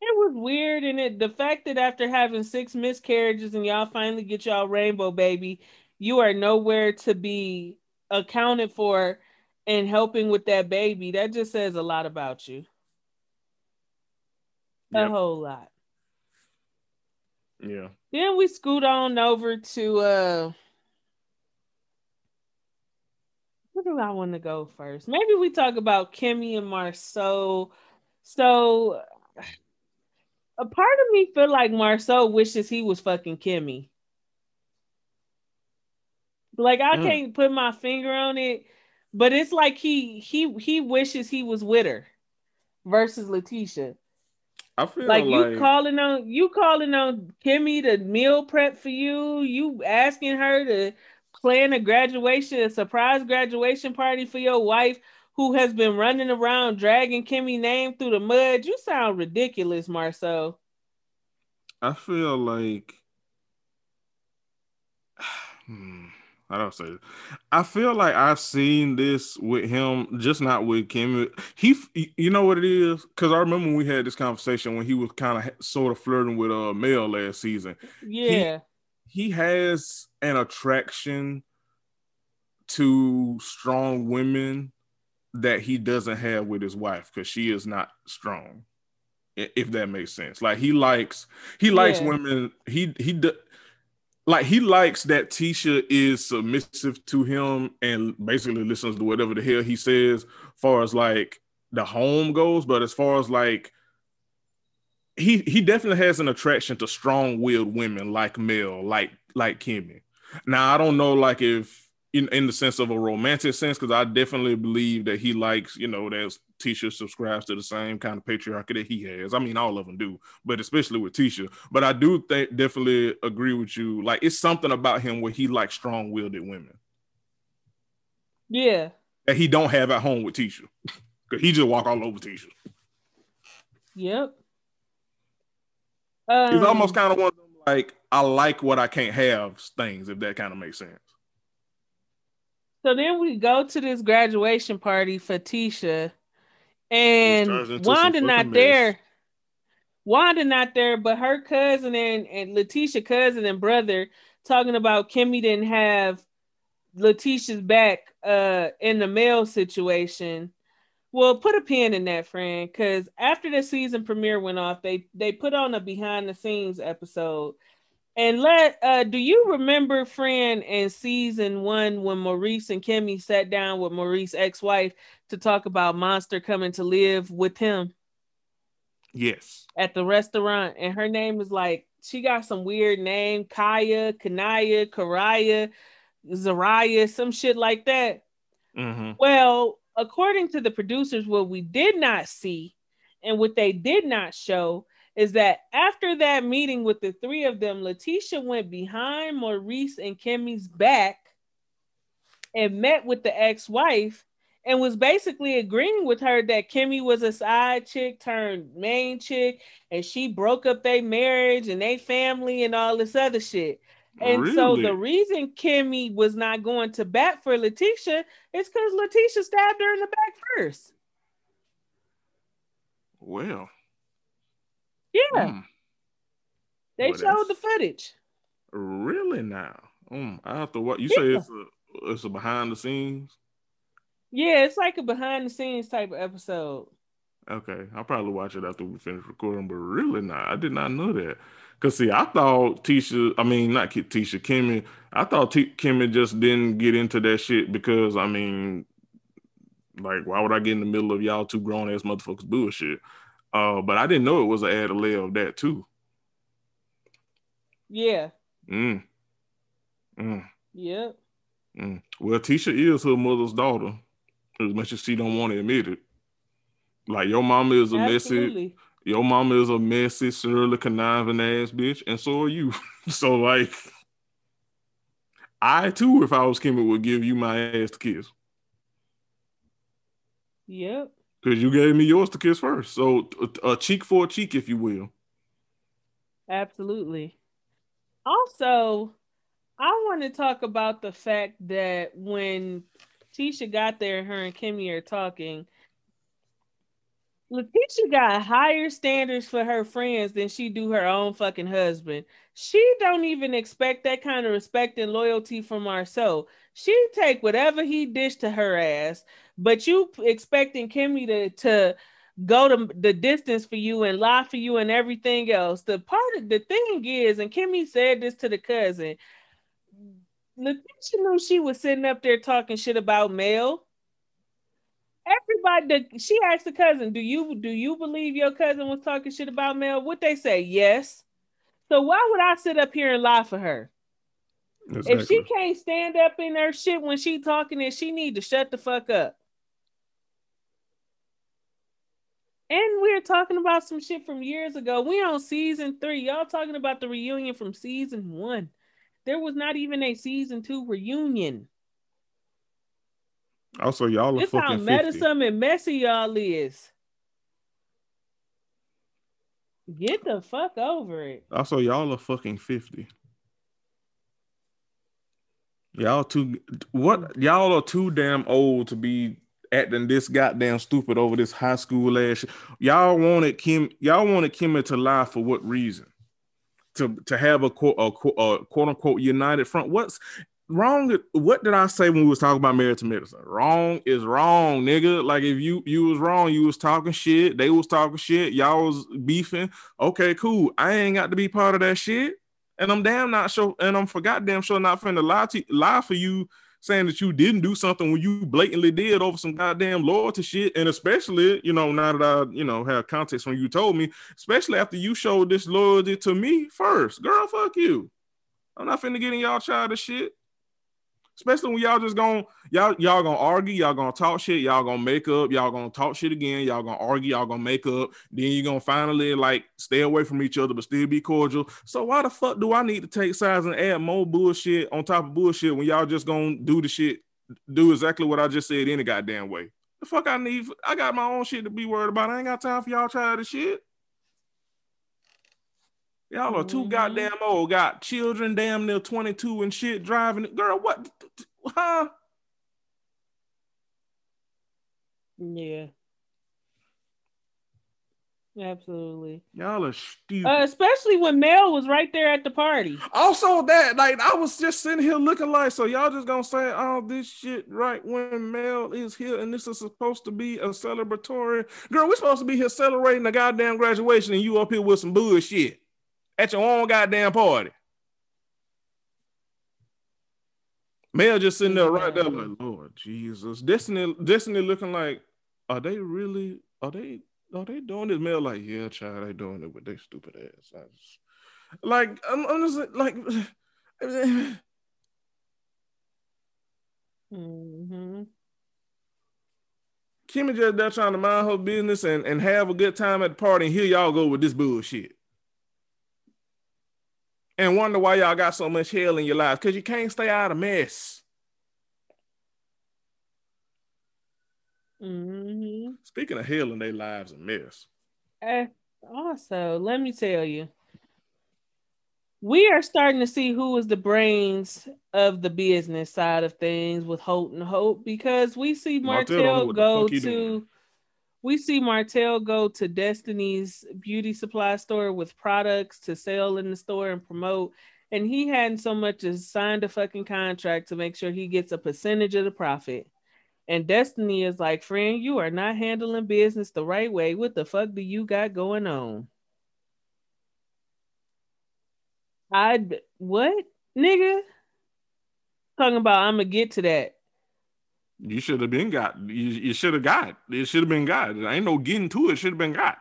It was weird, and it the fact that after having six miscarriages and y'all finally get y'all rainbow baby, you are nowhere to be accounted for and helping with that baby, that just says a lot about you. Yep. A whole lot. Yeah. Then we scoot on over to uh where do I want to go first? Maybe we talk about Kimmi and Marsau. So a part of me feel like Marsau wishes he was fucking Kimmi. Like I mm. can't put my finger on it, but it's like he he he wishes he was with her versus LaTisha. I feel like, like you calling on you calling on Kimmi to meal prep for you. You asking her to plan a graduation, a surprise graduation party for your wife who has been running around dragging Kimmi name through the mud. You sound ridiculous, Marsau. I feel like hmm. I don't say. I feel like I've seen this with him, just not with Kim. He, you know what it is? Because I remember when we had this conversation when he was kind of sort of flirting with uh Mel last season. Yeah, he, he has an attraction to strong women that he doesn't have with his wife because she is not strong. If that makes sense, like he likes he likes yeah. women. He he like he likes that Tisha is submissive to him and basically listens to whatever the hell he says, far as like the home goes. But as far as like he he definitely has an attraction to strong-willed women like Mel, like like Kimmi. Now I don't know like if in, in the sense of a romantic sense, because I definitely believe that he likes, you know, there's Tisha subscribes to the same kind of patriarchy that he has. I mean, all of them do, but especially with Tisha. But I do think definitely agree with you. Like it's something about him where he likes strong-willed women Yeah. that he don't have at home with Tisha. Cause he just walk all over Tisha. Yep. He's Um, almost kind of one of them like I like what I can't have things, if that kind of makes sense. So then we go to this graduation party for Tisha, and turns into some Wanda not mess. there. Wanda not there, but her cousin and and LaTisha cousin and brother talking about Kimmi didn't have LaTisha's back uh in the mail situation. Well, put a pin in that, friend, because after the season premiere went off, they they put on a behind the scenes episode. And let uh do you remember friend in season one when Maurice and Kimmi sat down with Maurice's ex-wife to talk about Monster coming to live with him Yes. at the restaurant and her name is like she got some weird name, Kaya, Kanaya, Karaya, Zaraya, some shit like that. Mm-hmm. Well, according to the producers, what we did not see and what they did not show is that after that meeting with the three of them, LaTisha went behind Maurice and Kimmi's back and met with the ex-wife and was basically agreeing with her that Kimmi was a side chick turned main chick and she broke up their marriage and their family and all this other shit. And so the reason Kimmi was not going to bat for LaTisha is because LaTisha stabbed her in the back first. Well, Yeah, mm, they well, showed the footage. really now. Um, I have to what you Yeah. say it's a it's a behind the scenes. Yeah, it's like a behind the scenes type of episode. Okay, I'll probably watch it after we finish recording, but really not. I did not know that. Cause see, I thought Tisha, I mean not Tisha, Kimmi. I thought T- Kimmi just didn't get into that shit because I mean, like, why would I get in the middle of y'all two grown ass motherfuckers bullshit? Uh, but I didn't know it was an added layer of that too. Yeah, Mm. Mm. yep. Mm. Well, Tisha is her mother's daughter, as much as she don't want to admit it. Like your mama is a messy, your mama is a messy, surly, conniving ass bitch, and so are you. so like, I too, if I was Kimmi, would give you my ass to kiss Yep. Because you gave me yours to kiss first. So a, cheek for a cheek, if you will. Absolutely. Also, I want to talk about the fact that when Tisha got there, her and Kimmi are talking. LaTisha got higher standards for her friends than she do her own fucking husband. She don't even expect that kind of respect and loyalty from Marsau. She take whatever he dished to her ass, but you expecting Kimmi to to go to the distance for you and lie for you and everything else. The part of the thing is, and Kimmi said this to the cousin, LaTisha knew she was sitting up there talking shit about Mel. Everybody, she asked the cousin, "Do you do you believe your cousin was talking shit about Mel?" What they say, yes. So why would I sit up here and lie for her? If she can't stand up in her shit when she talking, then she need to shut the fuck up. And we're talking about some shit from years ago. We on season three. Y'all talking about the reunion from season one. There was not even a season two reunion. Also, y'all are This how fucking 50. and messy y'all is. Get the fuck over it. Also, y'all are fucking 50. Y'all too what mm. y'all are too damn old to be acting this goddamn stupid over this high school ass. Y'all wanted Kim y'all wanted Kimmi to lie for what reason? To to have a quote a, a quote unquote united front. What's wrong? What did I say when we was talking about married to medicine? Wrong is wrong, nigga. Like if you you was wrong, you was talking shit, they was talking shit, y'all was beefing. Okay, cool. I ain't got to be part of that shit. And I'm damn not sure, and I'm for goddamn sure not finna lie to lie for you saying that you didn't do something when you blatantly did over some goddamn loyalty shit. And especially, you know, now that I, you know, have context when you told me, especially after you showed this loyalty to me first. Girl, fuck you. I'm not finna get in y'all childish shit. Especially when y'all just gonna y'all y'all gonna argue, y'all gonna talk shit, y'all gonna make up, y'all gonna talk shit again, y'all gonna argue, y'all gonna make up. Then you're gonna finally like stay away from each other, but still be cordial. So why the fuck do I need to take sides and add more bullshit on top of bullshit when y'all just gonna do the shit, do exactly what I just said any goddamn way? The fuck I need? I got my own shit to be worried about. I ain't got time for y'all try this shit. Y'all are too Mhm. goddamn old. Got children, damn near 22 and shit driving. Girl, what? Huh? Yeah. Absolutely. Y'all are stupid. Uh, especially when Mel was right there at the party. also, that like I was just sitting here looking like, so y'all just gonna say all this shit right when Mel is here, and this is supposed to be a celebratory. Girl, We're supposed to be here celebrating the goddamn graduation, and you up here with some bullshit at your own goddamn party. Mel just sitting there right there, like Lord Jesus, Destiny, Destiny looking like, are they really? Are they? Are they doing this? Mel like, yeah, child, they doing it with their stupid ass. I just, like, I'm, I'm just like, mm-hmm. Kimmi just there trying to mind her business and, and have a good time at the party, and here y'all go with this bullshit. And wonder why y'all got so much hell in your lives because you can't stay out of mess. hmm Speaking of hell in their lives and mess, Eh, also, let me tell you, we are starting to see who is the brains of the business side of things with Holt and Hope because we see Martell go to. We see Martell go to Destiny's beauty supply store with products to sell in the store and promote. And he hadn't so much as signed a fucking contract to make sure he gets a percentage of the profit. And Destiny is like, friend, you are not handling business the right way. What the fuck do you got going on? I what nigga? Talking about I'm gonna get to that. You should have been got. You, you should have got. It should have been got. There ain't no getting to it. Should have been got.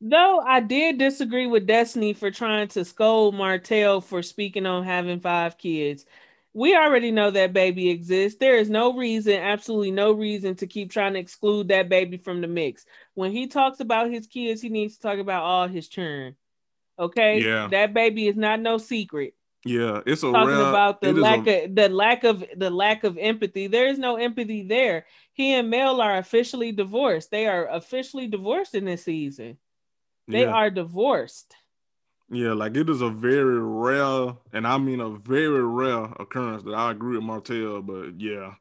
Though I did disagree with Destiny for trying to scold Martell for speaking on having five kids. We already know that baby exists. There is no reason, absolutely no reason to keep trying to exclude that baby from the mix. When he talks about his kids, he needs to talk about all his children. Okay? Yeah. That baby is not no secret. Yeah, it's a talking about the lack a- of the lack of the lack of empathy. There is no empathy there. He and Mel are officially divorced. They are officially divorced in this season. They yeah. are divorced. Yeah, like it is a very rare, and I mean a very rare occurrence that I agree with Martell, but yeah,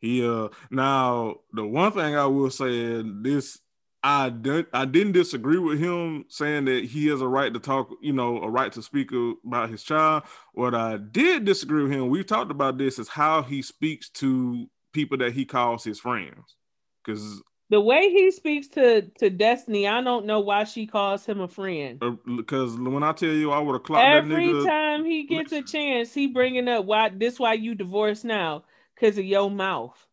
he uh now the one thing I will say this I didn't I didn't disagree with him saying that he has a right to talk, you know, a right to speak about his child. What I did disagree with him, we've talked about this, is how he speaks to people that he calls his friends. Because The way he speaks to to Destiny, I don't know why she calls him a friend. because uh, when I tell you I would have clocked that Every nigga. time he gets a chance, he bringing up why this why you divorced now because of your mouth.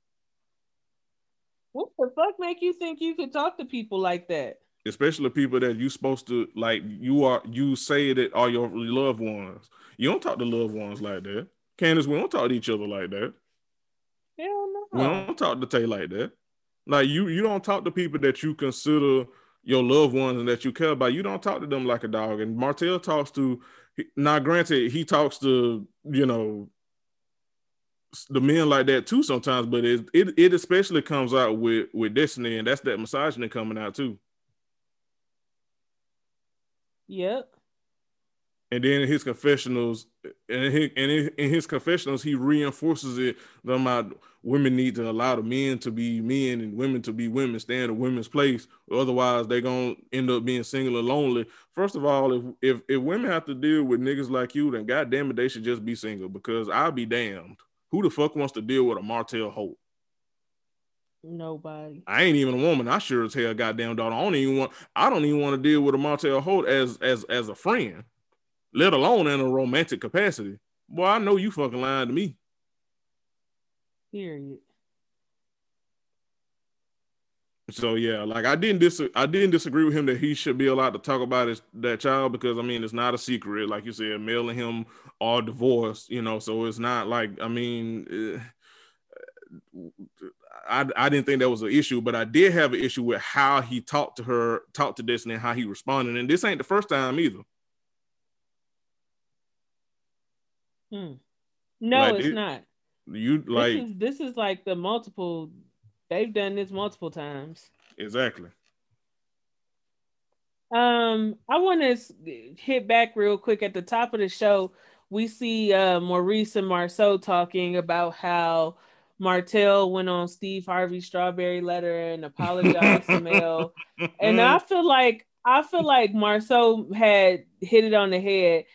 What the fuck make you think you could talk to people like that? especially people that you supposed to like you are you say that are your loved ones. You don't talk to loved ones like that. Candace, we don't talk to each other like that. Hell We don't talk to Tay like that. Like you you don't talk to people that you consider your loved ones and that you care about. You don't talk to them like a dog. And Martell talks to now granted he talks to, you know, the men like that too sometimes, but it it, it especially comes out with with Destiny, and that's that misogyny coming out too. Yep. and then in his confessionals and he, and in, in his confessionals he reinforces it about women need to allow the men to be men and women to be women stand in a women's place otherwise they're gonna end up being single or lonely first of all if, if if women have to deal with niggas like you then god damn it they should just be single because i'll be damned who the fuck wants to deal with a martell Holt? Nobody. I ain't even a woman. I sure as hell goddamn daughter. I don't even want. I don't even want to deal with a Martell Holt as as as a friend, let alone in a romantic capacity. Boy, I know you fucking lying to me. Period. So yeah, like I didn't dis I didn't disagree with him that he should be allowed to talk about his that child because I mean it's not a secret, like you said, Mel and him are divorced, you know, so it's not like I mean. Eh, I, I didn't think that was an issue, but I did have an issue with how he talked to her, talked to Destiny, and how he responded. And this ain't the first time either. Hmm. No, like, it's it, not. You like this is, this is like the multiple. They've done this multiple times. Exactly. Um, I want to hit back real quick at the top of the show. We see uh, Maurice and Marsau talking about how Martell went on Steve Harvey's Strawberry Letter and apologized to Mel. And I feel like I feel like Marsau had hit it on the head.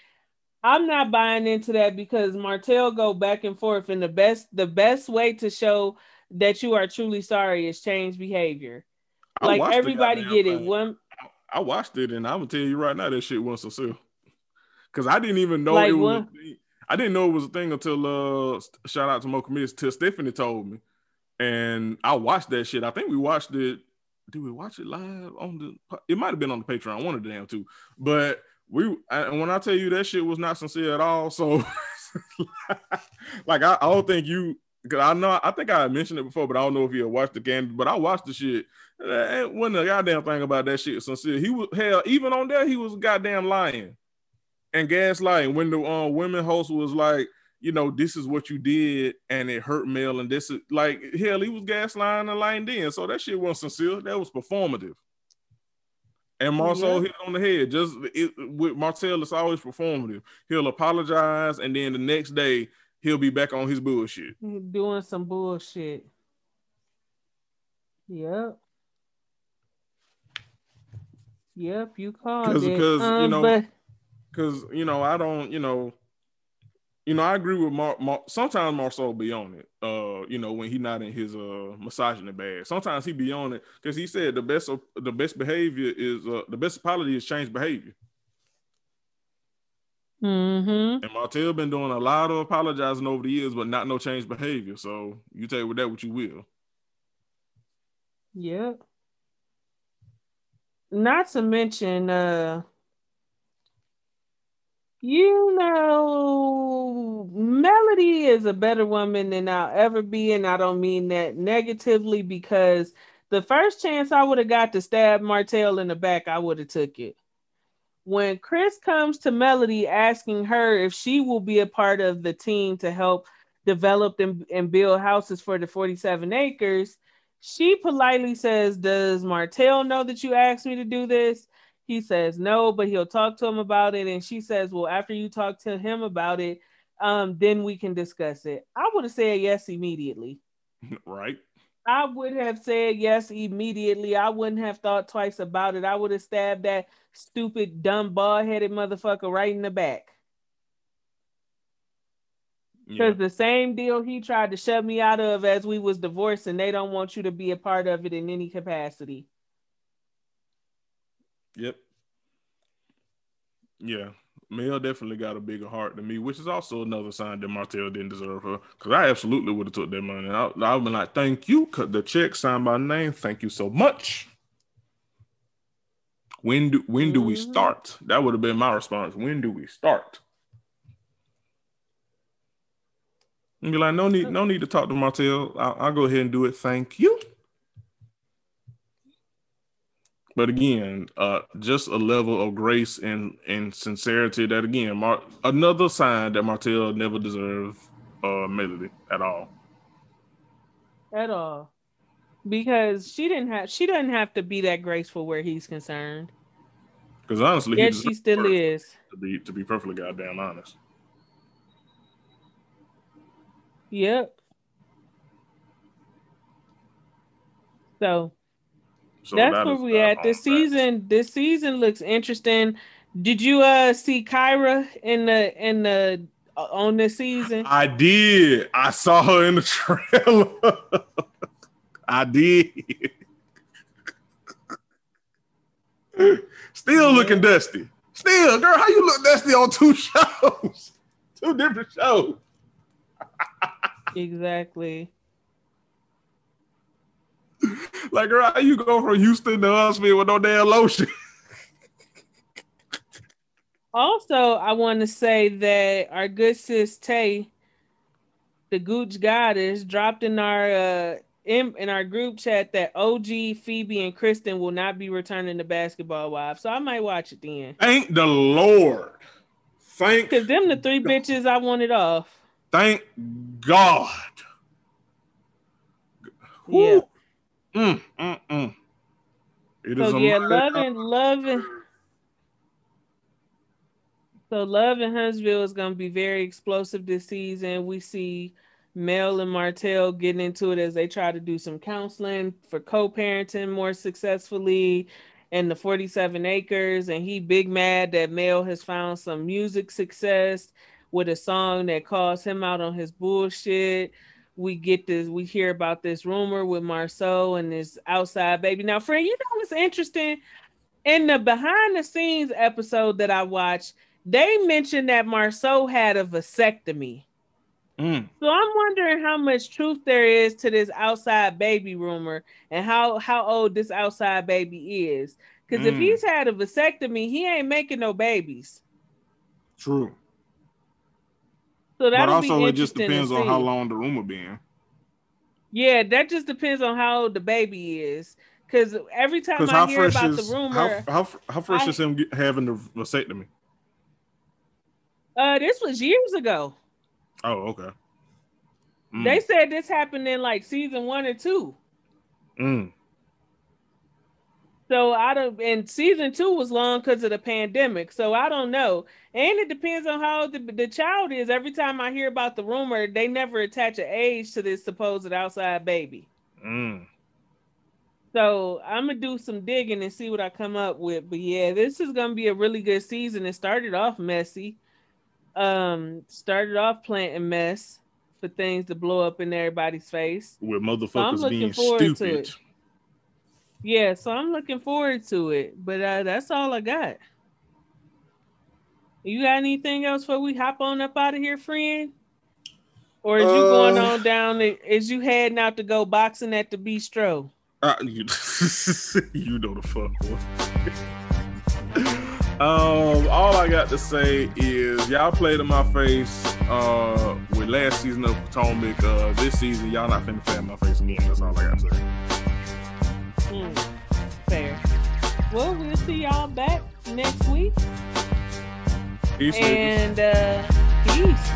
I'm not buying into that because Martell go back and forth, and the best the best way to show that you are truly sorry is change behavior. I like everybody get it. One I watched it and I'm gonna tell you right now that shit wasn't sincere. Cause I didn't even know like it was I didn't know it was a thing until uh shout out to Mo Committees till Stephanie told me. And I watched that shit. I think we watched it. Did we watch it live on the it might have been on the Patreon, one of the damn two. But we and when I tell you that shit was not sincere at all, so like I, I don't think you because I know I think I mentioned it before, but I don't know if you watched the game. But I watched the shit. Ain't wasn't a goddamn thing about that shit sincere. He was hell, even on there, he was goddamn lying and gaslighting when the uh, women host was like, you know, this is what you did and it hurt Mel, and this is like hell, he was gaslighting and lying then. So that shit wasn't sincere, that was performative. And Marsau yeah. hit on the head. Just it, with Martell, it's always performative. He'll apologize, and then the next day he'll be back on his bullshit. Doing some bullshit. Yep. Yep, you called it. Because um, you know, but because you know I don't you know you know I agree with Mar. Mar- sometimes Marsau be on it. Uh, you know when he not in his uh misogyny bag. Sometimes he be on it because he said the best of, the best behavior is uh, the best apology is change behavior. Mm-hmm. And Martell been doing a lot of apologizing over the years, but not no change behavior. So you take with that what you will. Yeah. Not to mention, uh, you know, Melody is a better woman than I'll ever be. And I don't mean that negatively because the first chance I would have got to stab Martell in the back, I would have took it. When Chris comes to Melody asking her if she will be a part of the team to help develop and, and build houses for the 47 acres, she politely says, Does Martell know that you asked me to do this? He says no, but he'll talk to him about it. And she says, Well, after you talk to him about it, um, then we can discuss it. I would have said yes immediately. Right. I would have said yes immediately. I wouldn't have thought twice about it. I would have stabbed that stupid, dumb, bald headed motherfucker right in the back. Because yeah. the same deal he tried to shut me out of as we was divorced, and they don't want you to be a part of it in any capacity. Yep. Yeah. Mel definitely got a bigger heart than me, which is also another sign that Martell didn't deserve her. Because I absolutely would have took that money. I, I would been like, "Thank you, cut the check, signed my name. Thank you so much." When do when do we mm-hmm. start? That would have been my response. When do we start? And be like, no need, no need to talk to Martell. I'll, I'll go ahead and do it. Thank you. But again, uh, just a level of grace and, and sincerity that again, Mar- another sign that Martell never deserved uh, Melody at all. At all, because she didn't have she doesn't have to be that graceful where he's concerned. Because honestly, yes, she still is. To be to be perfectly goddamn honest. Yep. So so That's that where we at. This season, this season looks interesting. Did you uh see Kyra in the in the uh, on this season? I did. I saw her in the trailer. I did. Still yeah. looking dusty. Still, girl, how you look dusty on two shows? two different shows. exactly like, girl, how you go from Houston to Huntsville with no damn lotion? Also, I want to say that our good sis Tay, the Gooch Goddess, dropped in our uh in, in our group chat that OG, Feby, and Kristen will not be returning to Basketball Wives. So I might watch it then. Thank the Lord. Thank Cause them the three bitches I wanted off. thank God. Yeah. Woo. Mm, mm, mm. It is So a yeah, mighty- loving, loving. So love in Huntsville is gonna be very explosive this season. We see Mel and Martell getting into it as they try to do some counseling for co-parenting more successfully and the 47 acres. And he big mad that Mel has found some music success with a song that calls him out on his bullshit. We get this, we hear about this rumor with Marsau and this outside baby. Now, friend, you know what's interesting? In the behind the scenes episode that I watched, they mentioned that Marsau had a vasectomy. Mm, So I'm wondering how much truth there is to this outside baby rumor and how how old this outside baby is. Because if Mm. he's had a vasectomy, he ain't making no babies. true. So that But also it just depends on how long the rumor been. Yeah, that just depends on how old the baby is. Because every time Because I hear fresh about is the rumor, how, how how fresh I- is him having the vasectomy? uh, this was years ago. Oh, okay. Mm, They said this happened in like season one or two. mm, So I don't, and season two was long because of the pandemic. So I don't know, and it depends on how the, the child is. Every time I hear about the rumor, they never attach an age to this supposed outside baby. mm. So I'm gonna do some digging and see what I come up with. But yeah, this is gonna be a really good season. It started off messy. Um, started off planting mess for things to blow up in everybody's face. With motherfuckers looking being stupid. Yeah, so I'm looking forward to it. But uh, that's all I got. You got anything else before we hop on up out of here, friend? Or is you going Uh, on down? to- Is you heading out to go boxing at the bistro? Uh, you, you know the fuck. boy. um, all I got to say is y'all played in my face uh with last season of Potomac. Uh, this season y'all not finna play in my face again. That's all I got to say. Hmm, fair. Well, we'll see y'all back next week. Peace. And uh, peace.